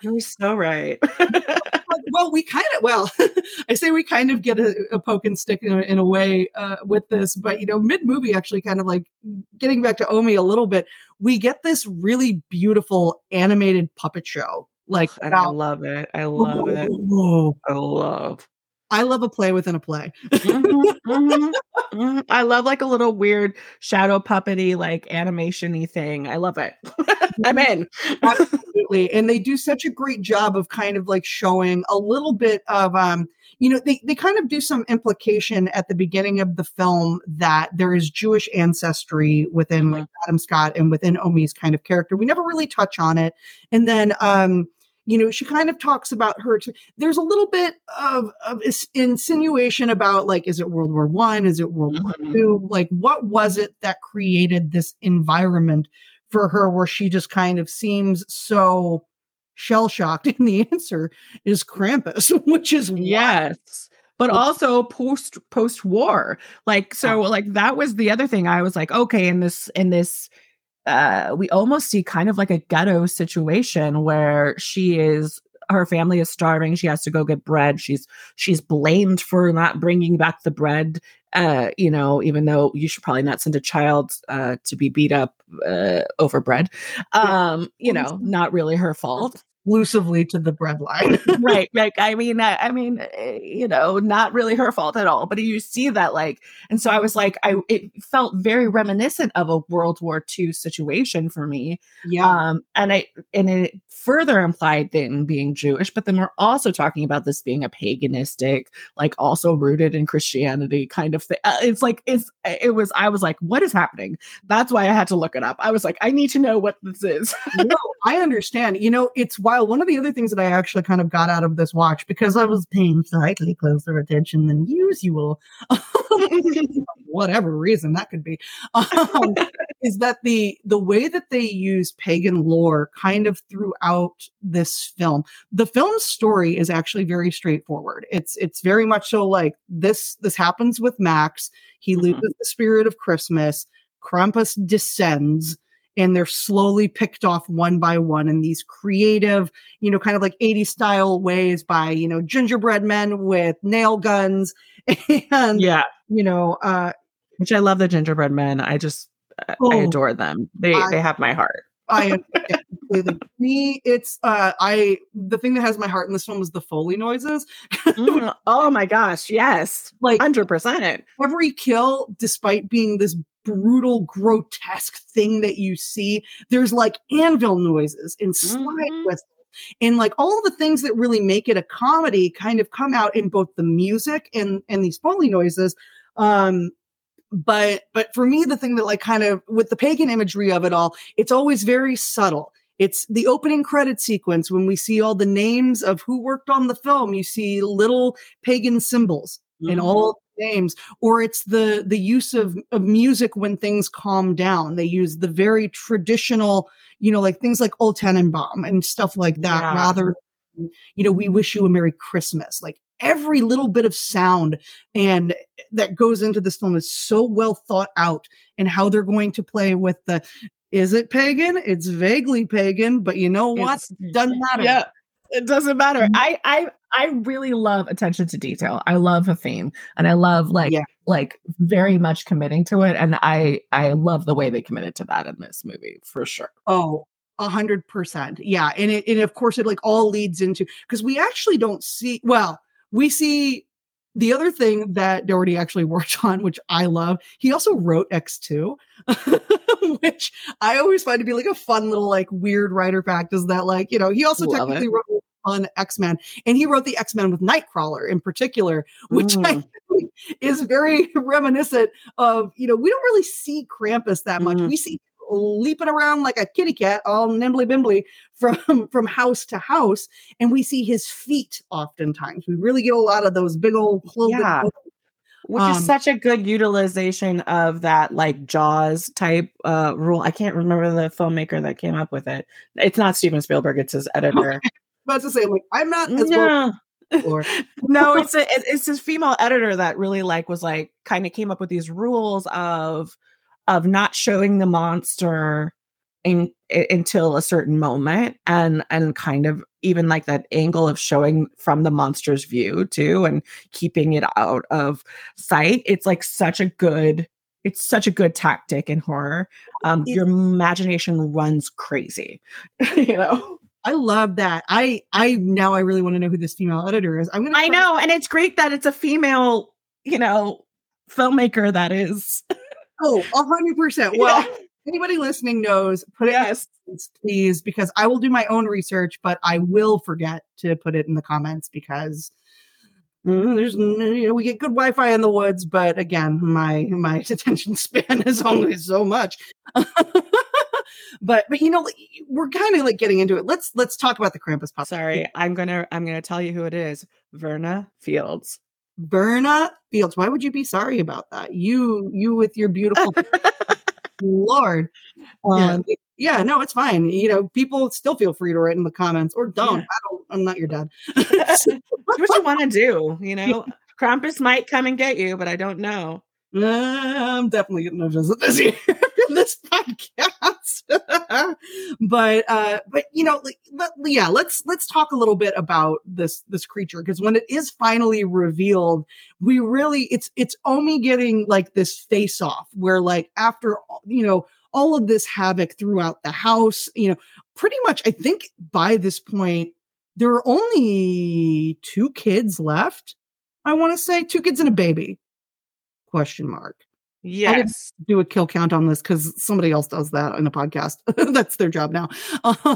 B: You're so right
A: well, we kind of, well, I say we kind of get a, a poke and stick in a, in a way uh, with this, but you know, mid movie, actually, kind of like getting back to Omi a little bit, we get this really beautiful animated puppet show. Like,
B: and I love it. I love whoa, it.
A: Whoa.
B: I love.
A: I love a play within a play.
B: mm-hmm, mm-hmm, mm-hmm. I love like a little weird shadow puppety, like animation-y thing. I love it. I'm in.
A: Absolutely. And they do such a great job of kind of like showing a little bit of um, you know, they, they kind of do some implication at the beginning of the film that there is Jewish ancestry within like mm-hmm. Adam Scott and within Omi's kind of character. We never really touch on it. And then um you know, she kind of talks about her. There's a little bit of, of insinuation about like, is it World War One? Is it World War mm-hmm. Two? Like, what was it that created this environment for her where she just kind of seems so shell shocked? And the answer is Krampus, which is
B: yes. Wild but also post post war like so like that was the other thing i was like okay in this in this uh, we almost see kind of like a ghetto situation where she is her family is starving she has to go get bread she's she's blamed for not bringing back the bread uh you know even though you should probably not send a child uh to be beat up uh over bread. Um you know not really her fault
A: exclusively to the breadline.
B: right. Like, I mean, I, I, mean, eh, you know, not really her fault at all. But you see that, like, and so I was like, I it felt very reminiscent of a World War II situation for me.
A: Yeah.
B: Um, and I and it further implied then being Jewish, but then we're also talking about this being a paganistic, like also rooted in Christianity kind of thing. Uh, it's like it's it was. I was like, what is happening? That's why I had to look it up. I was like, I need to know what this is.
A: no, I understand. You know, it's wild while, one of the other things that I actually kind of got out of this watch because I was paying slightly closer attention than usual, whatever reason that could be, um, is that the the way that they use pagan lore kind of throughout this film. The film's story is actually very straightforward. It's it's very much so like this this happens with Max. He
B: Mhm.
A: loses the spirit of Christmas. Krampus descends and they're slowly picked off one by one in these creative, you know, kind of like 80s style ways by, you know, gingerbread men with nail guns and,
B: Yeah.
A: you know, uh,
B: Which I love the gingerbread men. I just I- I
A: Oh,
B: adore them. They
A: I-
B: they have my heart.
A: I completely. Me, it's uh I the thing that has my heart in this one was the Foley noises.
B: Mm, oh my gosh, yes.
A: Like
B: Hundred percent.
A: every kill, despite being this brutal, grotesque thing that you see, there's like anvil noises and slide
B: Mhm.
A: whistles. And like all the things that really make it a comedy kind of come out in both the music and and these foley noises. Um but but for me the thing that like kind of with the pagan imagery of it all it's always very subtle it's the opening credit sequence when we see all the names of who worked on the film you see little pagan symbols in
B: Mhm.
A: all the names or it's the the use of, of music when things calm down they use the very traditional you know like things like old Tannenbaum and stuff like that
B: Yeah.
A: rather you know we wish you a merry christmas like every little bit of sound and that goes into this film is so well thought out and how they're going to play with the is it pagan it's vaguely pagan but you know what
B: It's-
A: doesn't matter
B: Yeah. It doesn't matter.
A: Mhm.
B: I I I really love attention to detail. I love a theme and I love like
A: Yeah.
B: like very much committing to it. And I I love the way they committed to that in this movie for sure.
A: Oh, a hundred percent. Yeah. And it and of course it like all leads into because we actually don't see well, we see the other thing that Dougherty actually worked on, which I love, he also wrote X2, which I always find to be like a fun little like weird writer fact is that like, you know, he also
B: Love
A: technically
B: it.
A: wrote on X-Men and he wrote the X-Men with Nightcrawler in particular, which I
B: Mm.
A: think is very reminiscent of, you know, we don't really see Krampus that much.
B: Mhm.
A: We see leaping around like a kitty cat, all nimbly bimbly from from house to house, and we see his feet oftentimes. We really get a lot of those big old cloven
B: Yeah. Which
A: Um,
B: is such a good utilization of that like Jaws type uh rule. I can't remember the filmmaker that came up with it. It's not Steven Spielberg, it's his editor.
A: About to say, like, I'm not as well
B: no.
A: or
B: no, it's a it's this female editor that really like was like kind of came up with these rules of of not showing the monster in, i- until a certain moment and and kind of even like that angle of showing from the monster's view too and keeping it out of sight. It's like such a good it's such a good tactic in horror. Um
A: It-
B: your imagination runs crazy you know
A: I love that. I I now I really want to know who this female editor is. I'm gonna
B: I know, and it's great that it's a female, you know, filmmaker that is.
A: Oh, a hundred percent. Well,
B: Yeah.
A: anybody listening knows, put it
B: yes,
A: in the comments, please, because I will do my own research, but I will forget to put it in the comments because there's you know we get good Wi-Fi in the woods, but again, my my attention span is only so much. but but you know we're kind of like getting into it. Let's let's talk about the Krampus puppet.
B: sorry. I'm gonna I'm gonna tell you who it is. Verna Fields.
A: Verna Fields. Why would you be sorry about that? You you with your beautiful Lord. Um, yeah, no, it's fine. You know, people still feel free to write in the comments or don't.
B: Yeah.
A: I don't. I'm not your dad.
B: Do what you want to do. You know, Krampus might come and get you, but I don't know.
A: I'm definitely getting a visit this year in this podcast. but uh but you know like, let, yeah let's let's talk a little bit about this this creature because when it is finally revealed we really it's it's Omi getting like this face off where like after you know all of this havoc throughout the house you know pretty much I think by this point there are only two kids left I want to say two kids and a baby question mark.
B: Yes.
A: do a kill count on this because somebody else does that in a podcast. That's their job now.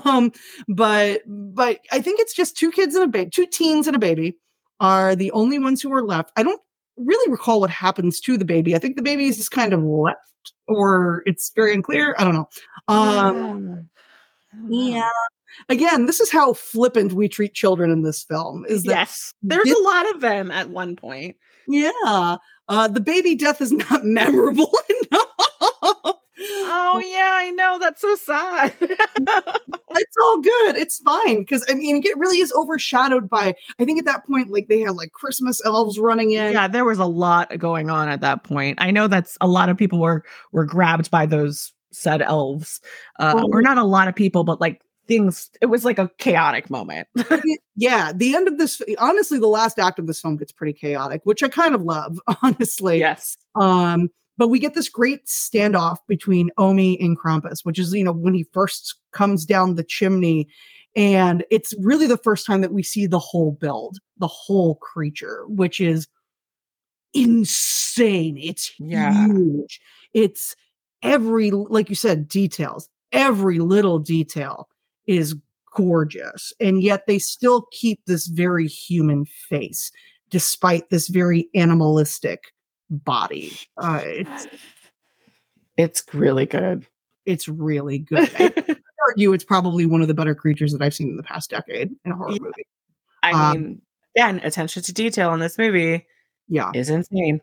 A: Um but but i think it's just two kids and a baby two teens and a baby are the only ones who are left. I don't really recall what happens to the baby. I think the baby is just kind of left or it's very unclear i don't know um
B: Yeah.
A: yeah again, this is how flippant we treat children in this film. Is that
B: yes, there's
A: this-
B: a lot of them at one point.
A: yeah, uh, the baby death is not memorable enough.
B: Oh yeah, I know. That's so sad.
A: it's all good. It's fine because I mean, it really is overshadowed by. I think at that point, like they had like Christmas elves running in.
B: yeah, there was a lot going on at that point. I know that's a lot of people were were grabbed by those said elves. Uh, or not a lot of people, but like things. It was like a chaotic moment.
A: yeah. The end of this, honestly, the last act of this film gets pretty chaotic, which I kind of love, honestly.
B: yes.
A: Um, but we get this great standoff between Omi and Krampus, which is, you know, when he first comes down the chimney. And it's really the first time that we see the whole build, the whole creature, which is insane. It's
B: Yeah.
A: huge. It's every, like you said, details, every little detail is gorgeous. And yet they still keep this very human face, despite this very animalistic body. Uh, it's
B: It's really good.
A: it's really good. I argue it's probably one of the better creatures that I've seen in the past decade in a horror
B: Yeah.
A: movie.
B: I
A: Um,
B: mean, again, attention to detail in this movie
A: Yeah,
B: is insane.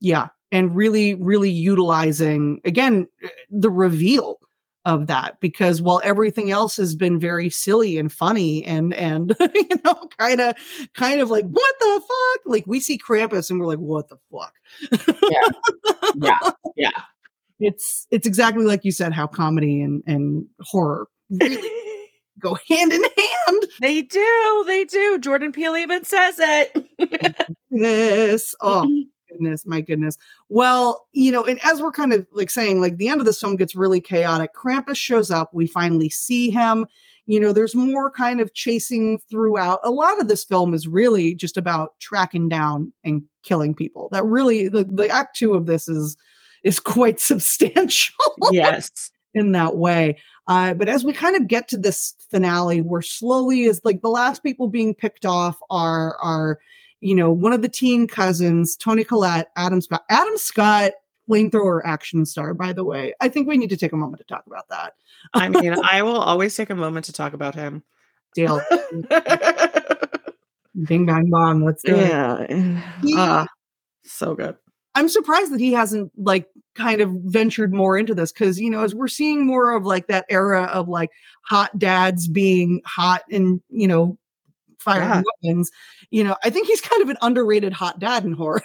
A: yeah, and really, really utilizing again uh, the reveal of that because while everything else has been very silly and funny and and you know kind of kind of like what the fuck like we see Krampus and we're like what the fuck
B: Yeah, yeah.
A: it's it's exactly like you said how comedy and and horror really go hand in hand
B: they do. They do. Jordan Peele even says it.
A: this oh goodness my goodness well you know and as we're kind of like saying like the end of this film gets really chaotic krampus shows up we finally see him you know there's more kind of chasing throughout a lot of this film is really just about tracking down and killing people that really the, the act two of this is is quite substantial
B: yes.
A: in that way. Uh, but as we kind of get to this finale, we're slowly is like the last people being picked off are are you know one of the teen cousins, Toni Collette, Adam Scott, Adam Scott, flamethrower action star. By the way, I think we need to take a moment to talk about that.
B: I mean, I will always take a moment to talk about him.
A: Dale, bing bang bong, let's do it.
B: yeah. Ah, so good.
A: I'm surprised that he hasn't like kind of ventured more into this because you know as we're seeing more of like that era of like hot dads being hot and you know firing
B: Yeah.
A: weapons, you know I think he's kind of an underrated hot dad in horror.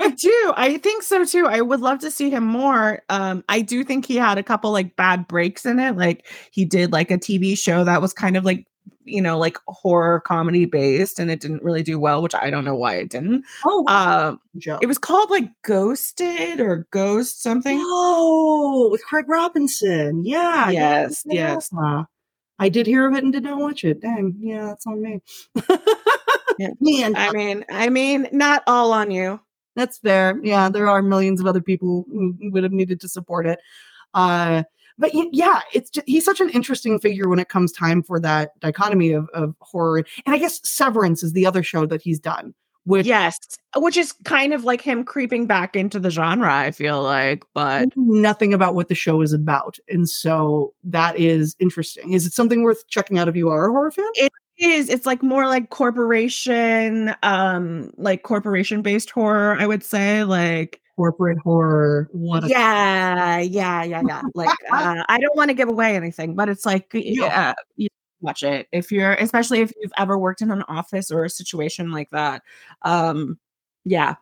B: I do. I think so too. I would love to see him more. Um, I do think he had a couple like bad breaks in it. Like he did like a TV show that was kind of like, you know, like horror comedy based and it didn't really do well, which I don't know why it didn't.
A: oh,
B: Um, it was called like Ghosted or Ghost something.
A: Oh, with Craig Robinson. Yeah. yeah,
B: Yes, yes.
A: I did hear of it and did not watch it. Dang. Yeah, that's on me.
B: Yeah.
A: Man,
B: I mean, I mean, not all on you.
A: That's fair. Yeah, there are millions of other people who would have needed to support it. Uh, but yeah, it's just, he's such an interesting figure when it comes time for that dichotomy of, of horror. And I guess Severance is the other show that he's done. Which
B: Yes, which is kind of like him creeping back into the genre, I feel like, but
A: nothing about what the show is about, and so that is interesting. Is it something worth checking out if you are a horror fan?
B: It is. it's like more like corporation um like corporation based horror i would say like
A: Corporate horror. What?
B: Yeah yeah yeah yeah like uh, i don't want to give away anything but it's like yeah you watch it if you're especially if you've ever worked in an office or a situation like that um yeah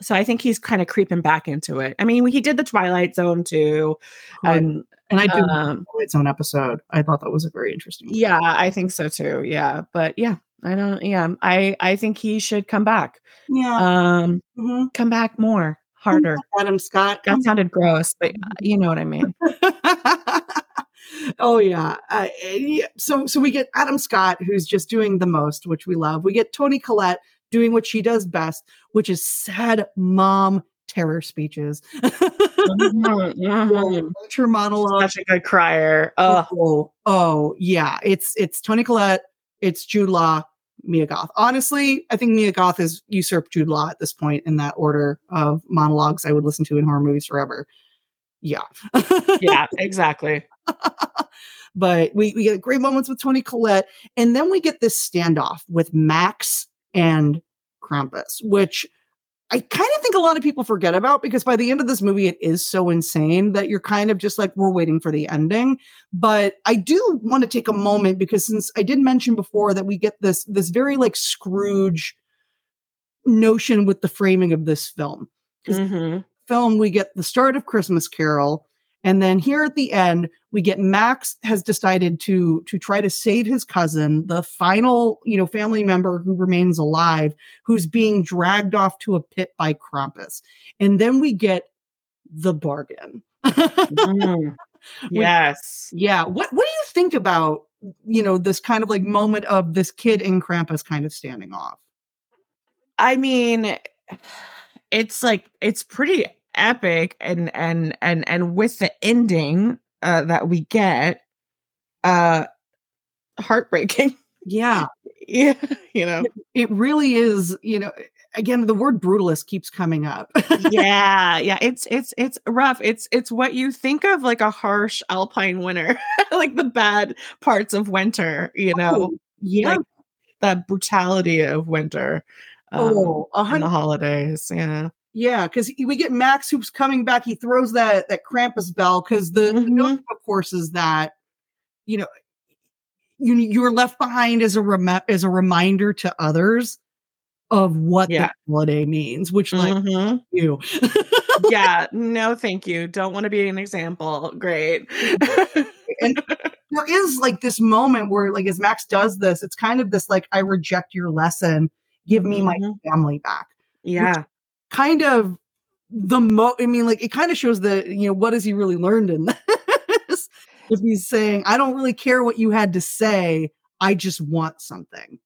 B: so i think he's kind of creeping back into it i mean he did the twilight zone too and
A: and I do
B: um,
A: its own episode. I thought that was a very interesting. one.
B: yeah i think so too yeah but yeah i don't yeah i i think he should come back
A: yeah.
B: um
A: mhm.
B: come back more harder
A: Adam Scott.
B: that sounded gross but uh, you know what i mean
A: oh yeah. Uh, yeah. So so we get Adam Scott who's just doing the most, which we love. We get Toni Collette doing what she does best, which is sad mom terror speeches. Her monologue.
B: such a good crier oh
A: Oh, oh yeah. It's it's Toni Collette, it's Jude Law, Mia Goth. Honestly, I think Mia Goth has usurped Jude Law at this point in that order of monologues I would listen to in horror movies forever. Yeah.
B: yeah exactly
A: but we, we get great moments with Toni Collette. And then we get this standoff with Max and Krampus, which I kind of think a lot of people forget about because by the end of this movie, it is so insane that you're kind of just like, we're waiting for the ending. But I do want to take a moment because since I did mention before that we get this, this very like Scrooge notion with the framing of this film. Because
B: Mm-hmm.
A: film, we get the start of Christmas Carol. And then here at the end, we get Max has decided to to try to save his cousin, the final, you know, family member who remains alive, who's being dragged off to a pit by Krampus. And then we get the bargain.
B: Mm. Yes.
A: yeah. What what do you think about, you know, this kind of like moment of this kid and Krampus kind of standing off?
B: I mean, it's like it's pretty epic and and and and with the ending uh that we get uh heartbreaking.
A: Yeah.
B: yeah, you know.
A: It really is, you know, again, the word brutalist keeps coming up.
B: yeah, yeah, it's it's it's rough. It's it's what you think of like a harsh alpine winter, like the bad parts of winter, you know.
A: Oh, yeah.
B: like the brutality of winter. Um,
A: oh, a
B: and the holidays. Yeah.
A: Yeah, because we get Max who's coming back. He throws that that Krampus bell because the, the
B: Mhm.
A: of course, is that you know you you're left behind as a rem- as a reminder to others of what
B: Yeah.
A: the holiday means. Which, like
B: Mhm.
A: you,
B: yeah. No, thank you. Don't want to be an example. Great.
A: and there is like this moment where, like, as Max does this, it's kind of this like, I reject your lesson. Give me my
B: Mhm.
A: family back.
B: yeah.
A: Kind of the mo I mean, like it kind of shows that, you know, what has he really learned in this? if he's saying, I don't really care what you had to say, I just want something.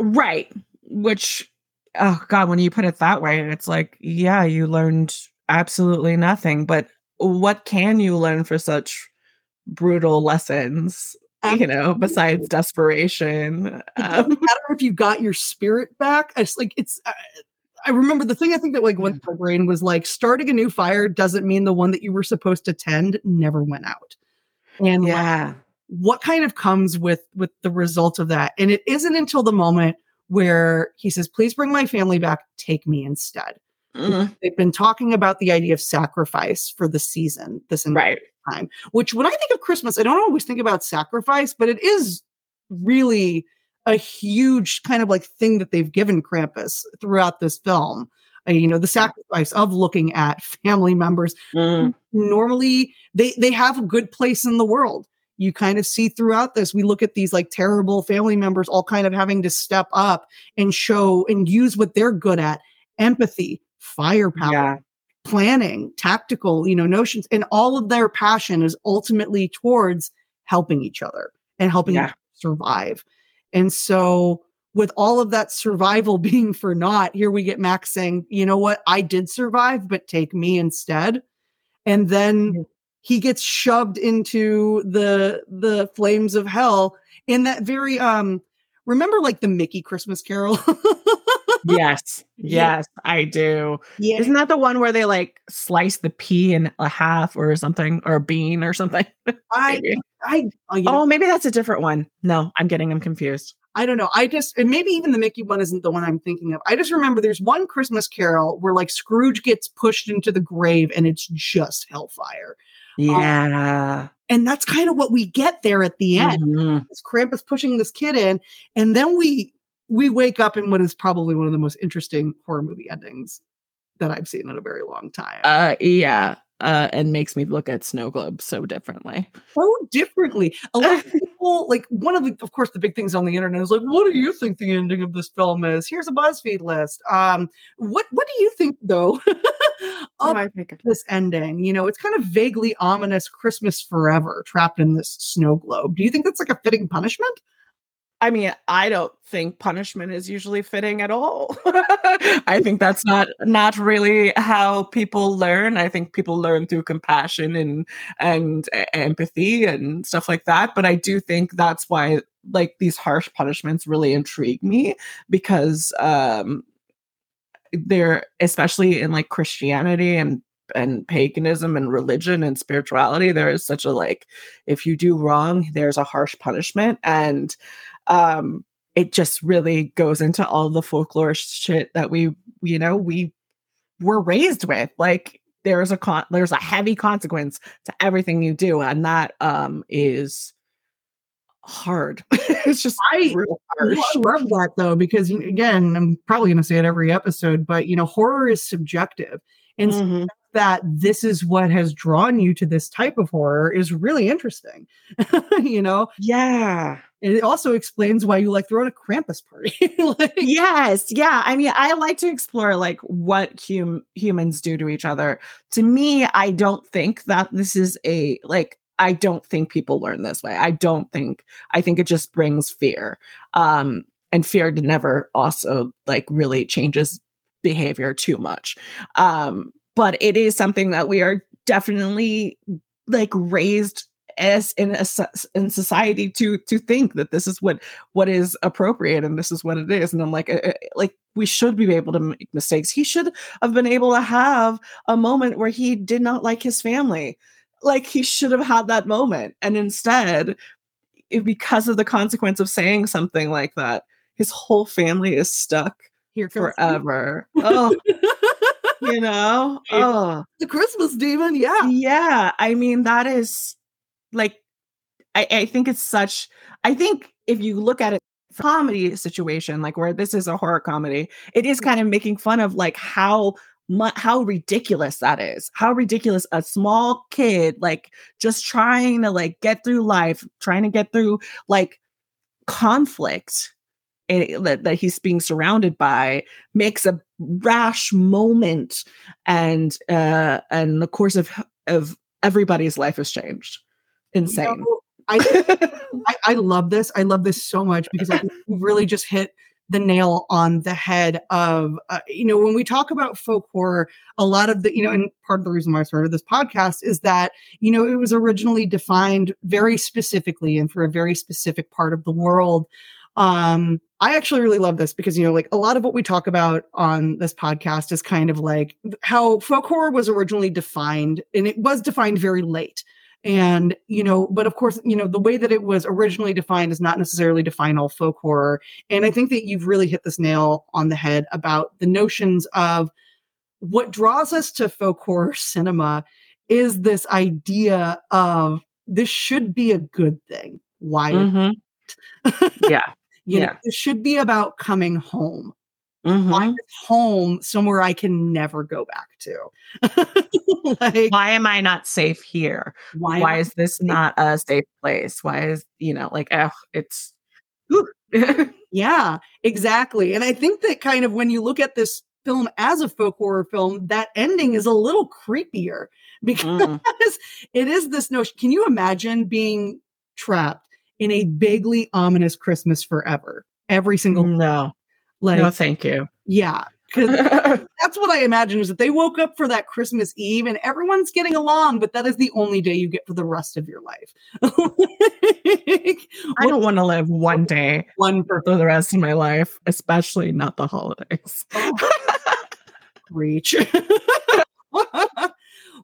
B: Right. Which, oh God, when you put it that way, it's like, yeah, you learned absolutely nothing. But what can you learn for such brutal lessons? You know, besides desperation.
A: It
B: Um,
A: doesn't matter if you got your spirit back. It's like it's I, I remember the thing I think that like went through my brain was like starting a new fire doesn't mean the one that you were supposed to tend never went out. And like,
B: yeah.
A: what kind of comes with with the result of that and it isn't until the moment where he says please bring my family back take me instead
B: Mm,
A: they've been talking about the idea of sacrifice for the season this entire
B: right.
A: time which when i think of christmas i don't always think about sacrifice but it is really a huge kind of like thing that they've given krampus throughout this film Uh, you know the sacrifice of looking at family members
B: Mm,
A: normally they they have a good place in the world you kind of see throughout this we look at these like terrible family members all kind of having to step up and show and use what they're good at empathy firepower
B: yeah.
A: planning tactical you know notions and all of their passion is ultimately towards helping each other and helping
B: Yeah.
A: survive and so with all of that survival being for naught here we get max saying you know what? I did survive but take me instead. And then he gets shoved into the the flames of hell in that very um remember like the mickey christmas carol
B: Yes. Yes, I do.
A: yeah
B: Isn't that the one where they like slice the pea in a half or something or a bean or something?
A: i i oh, you know,
B: Oh, maybe that's a different one. No, I'm getting them confused.
A: I don't know. I just, and maybe even the Mickey one isn't the one I'm thinking of. I just remember there's one Christmas carol where like Scrooge gets pushed into the grave and it's just hellfire.
B: Yeah.
A: And that's kind of what we get there at the end.
B: Mhm.
A: This Krampus pushing this kid in. And then we, we wake up in what is probably one of the most interesting horror movie endings that I've seen in a very long time.
B: Uh, yeah. Uh, and makes me look at snow globes so differently.
A: so differently. A lot of people, like one of the, of course, the big things on the internet is like, what do you think the ending of this film is? Here's a BuzzFeed list. Um, what what do you think though
B: Oh,
A: of
B: I think
A: this ending? You know, it's kind of vaguely ominous. Christmas forever, trapped in this snow globe. Do you think that's like a fitting punishment?
B: I mean, I don't think punishment is usually fitting at all. I think that's not not really how people learn. I think people learn through compassion and and empathy and stuff like that. But I do think that's why like these harsh punishments really intrigue me because um they're especially in like Christianity and and paganism and religion and spirituality there is such a like if you do wrong there's a harsh punishment and um it just really goes into all the folklore shit that we you know we were raised with. Like there's a con there's a heavy consequence to everything you do and that um is hard. It's just
A: I, I love that though because again i'm probably going to say it every episode but you know horror is subjective and mm-hmm. that this is what has drawn you to this type of horror is really interesting you know?
B: Yeah
A: and it also explains why you like throwing a Krampus party.
B: like, yes, yeah. I mean, I like to explore like what hum- humans do to each other. To me, I don't think that this is a like. I don't think people learn this way. I don't think. I think it just brings fear, um, and fear never also like really changes behavior too much. Um, but it is something that we are definitely like raised as in a, in society to to think that this is what what is appropriate and this is what it is. And i'm like uh, uh, like we should be able to make mistakes. He should have been able to have a moment where he did not like his family. Like he should have had that moment. And instead because of the consequence of saying something like that his whole family is stuck here forever. Oh you know? Oh.
A: the christmas demon yeah.
B: Yeah i mean that is like I, I think it's such I think if you look at it comedy situation like where this is a horror comedy it is kind of making fun of like how how ridiculous that is how ridiculous a small kid like just trying to like get through life trying to get through like conflict eh, that, that he's being surrounded by makes a rash moment and uh and the course of of everybody's life has changed insane.
A: I, I, I love this. I love this so much because I really just hit the nail on the head of uh, you know when we talk about folk horror a lot of the you know and part of the reason why i started this podcast is that you know it was originally defined very specifically and for a very specific part of the world um i actually really love this because you know like a lot of what we talk about on this podcast is kind of like how folk horror was originally defined and it was defined very late and, you know, but of course, you know, the way that it was originally defined is not necessarily define all folk horror. And I think that you've really hit this nail on the head about the notions of what draws us to folk horror cinema is this idea of this should be a good thing. Why?
B: Mm-hmm. yeah.
A: you yeah. know, it should be about coming home. Mm-hmm. home somewhere I can never go back to.
B: like, why am I not safe here? Why, why is this not a safe place? Why is, you know, like, oh, it's.
A: yeah, exactly. And I think that kind of when you look at this film as a folk horror film, that ending is a little creepier because mm. it is this notion. Can you imagine being trapped in a vaguely ominous Christmas forever? Every single
B: no like, no, thank you.
A: Yeah. Because that's what I imagine is that they woke up for that Christmas Eve and everyone's getting along, but that is the only day you get for the rest of your life.
B: I don't want to live one day one for the rest of my life, especially not the holidays. Oh.
A: Reach.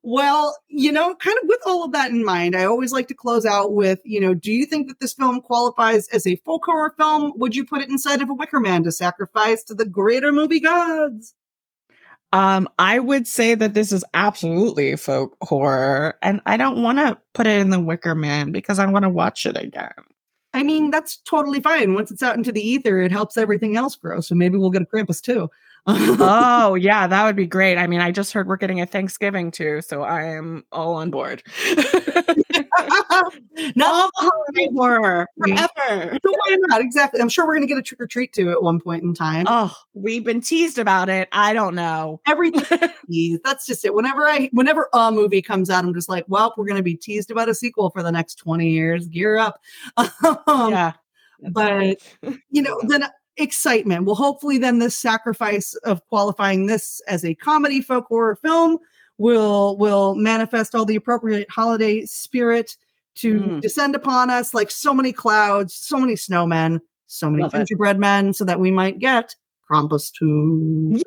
A: Well, you know, kind of with all of that in mind, I always like to close out with, you know, do you think that this film qualifies as a folk horror film? Would you put it inside of a Wicker Man to sacrifice to the greater movie gods?
B: Um, I would say that this is absolutely folk horror, and I don't want to put it in the Wicker Man because I want to watch it again.
A: I mean, that's totally fine. Once it's out into the ether, it helps everything else grow. So maybe we'll get a Krampus too
B: oh yeah, that would be great. I mean, I just heard we're getting a Thanksgiving too, so I am all on board.
A: not all holiday horror forever. So why not? Exactly. I'm sure we're gonna get a trick or treat too at one point in time.
B: Oh, we've been teased about it. I don't know.
A: Everything That's just it. Whenever I whenever a movie comes out, I'm just like, well, we're gonna be teased about a sequel for the next 20 years. Gear up. Um, yeah. But you know, then excitement. Well, hopefully, then this sacrifice of qualifying this as a comedy folk horror film will will manifest all the appropriate holiday spirit to mm. descend upon us like so many clouds, so many snowmen, so many Love gingerbread it. men, so that we might get Krampus too.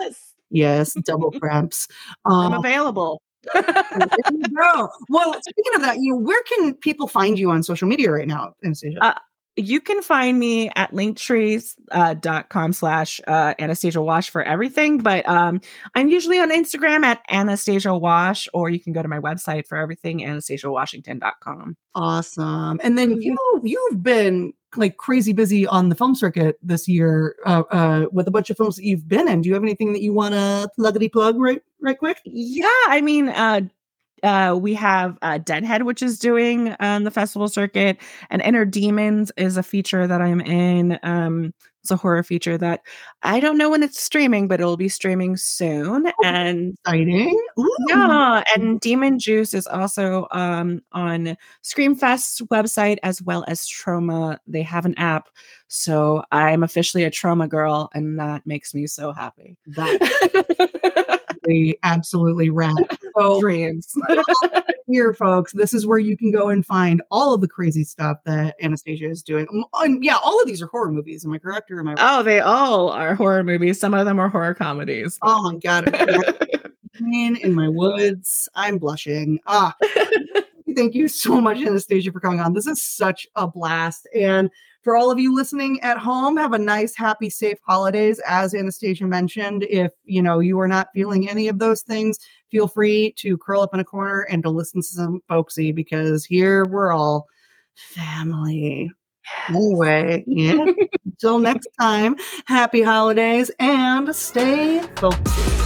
B: Yes.
A: Yes, double cramps.
B: I'm
A: Um,
B: available.
A: Well, speaking of that, you know, where can people find you on social media right now, Anastasia?
B: Uh, you can find me at linktrees.com slash uh, Anastasia Wash for everything. But um, I'm usually on Instagram at Anastasia Wash, or you can go to my website for everything, anastasiawashington.com.
A: Awesome. And then you you've been like crazy busy on the film circuit this year uh, uh, with a bunch of films that you've been in. Do you have anything that you want to pluggity plug right right quick?
B: Yeah, I mean, uh, uh, we have uh, Deadhead, which is doing um, the festival circuit, and Inner Demons is a feature that I'm in. Um, it's a horror feature that I don't know when it's streaming, but it'll be streaming soon. And
A: Exciting. Ooh.
B: yeah, and Demon Juice is also um, on Screamfest's website as well as Trauma. They have an app, so I'm officially a Trauma girl, and that makes me so happy.
A: That's absolutely, absolutely rad. So
B: Dreams.
A: here, folks, this is where you can go and find all of the crazy stuff that Anastasia is doing. And yeah, all of these are horror movies. Am I correct or am I wrong?
B: Oh, they all are horror movies. Some of them are horror comedies.
A: Oh my god. Green in my woods. I'm blushing. Ah, thank you so much, Anastasia, for coming on. This is such a blast. And for all of you listening at home, have a nice, happy, safe holidays. As Anastasia mentioned, if you know you are not feeling any of those things, feel free to curl up in a corner and to listen to some folksy because here we're all family. Anyway, yeah. Until next time, happy holidays and stay folksy.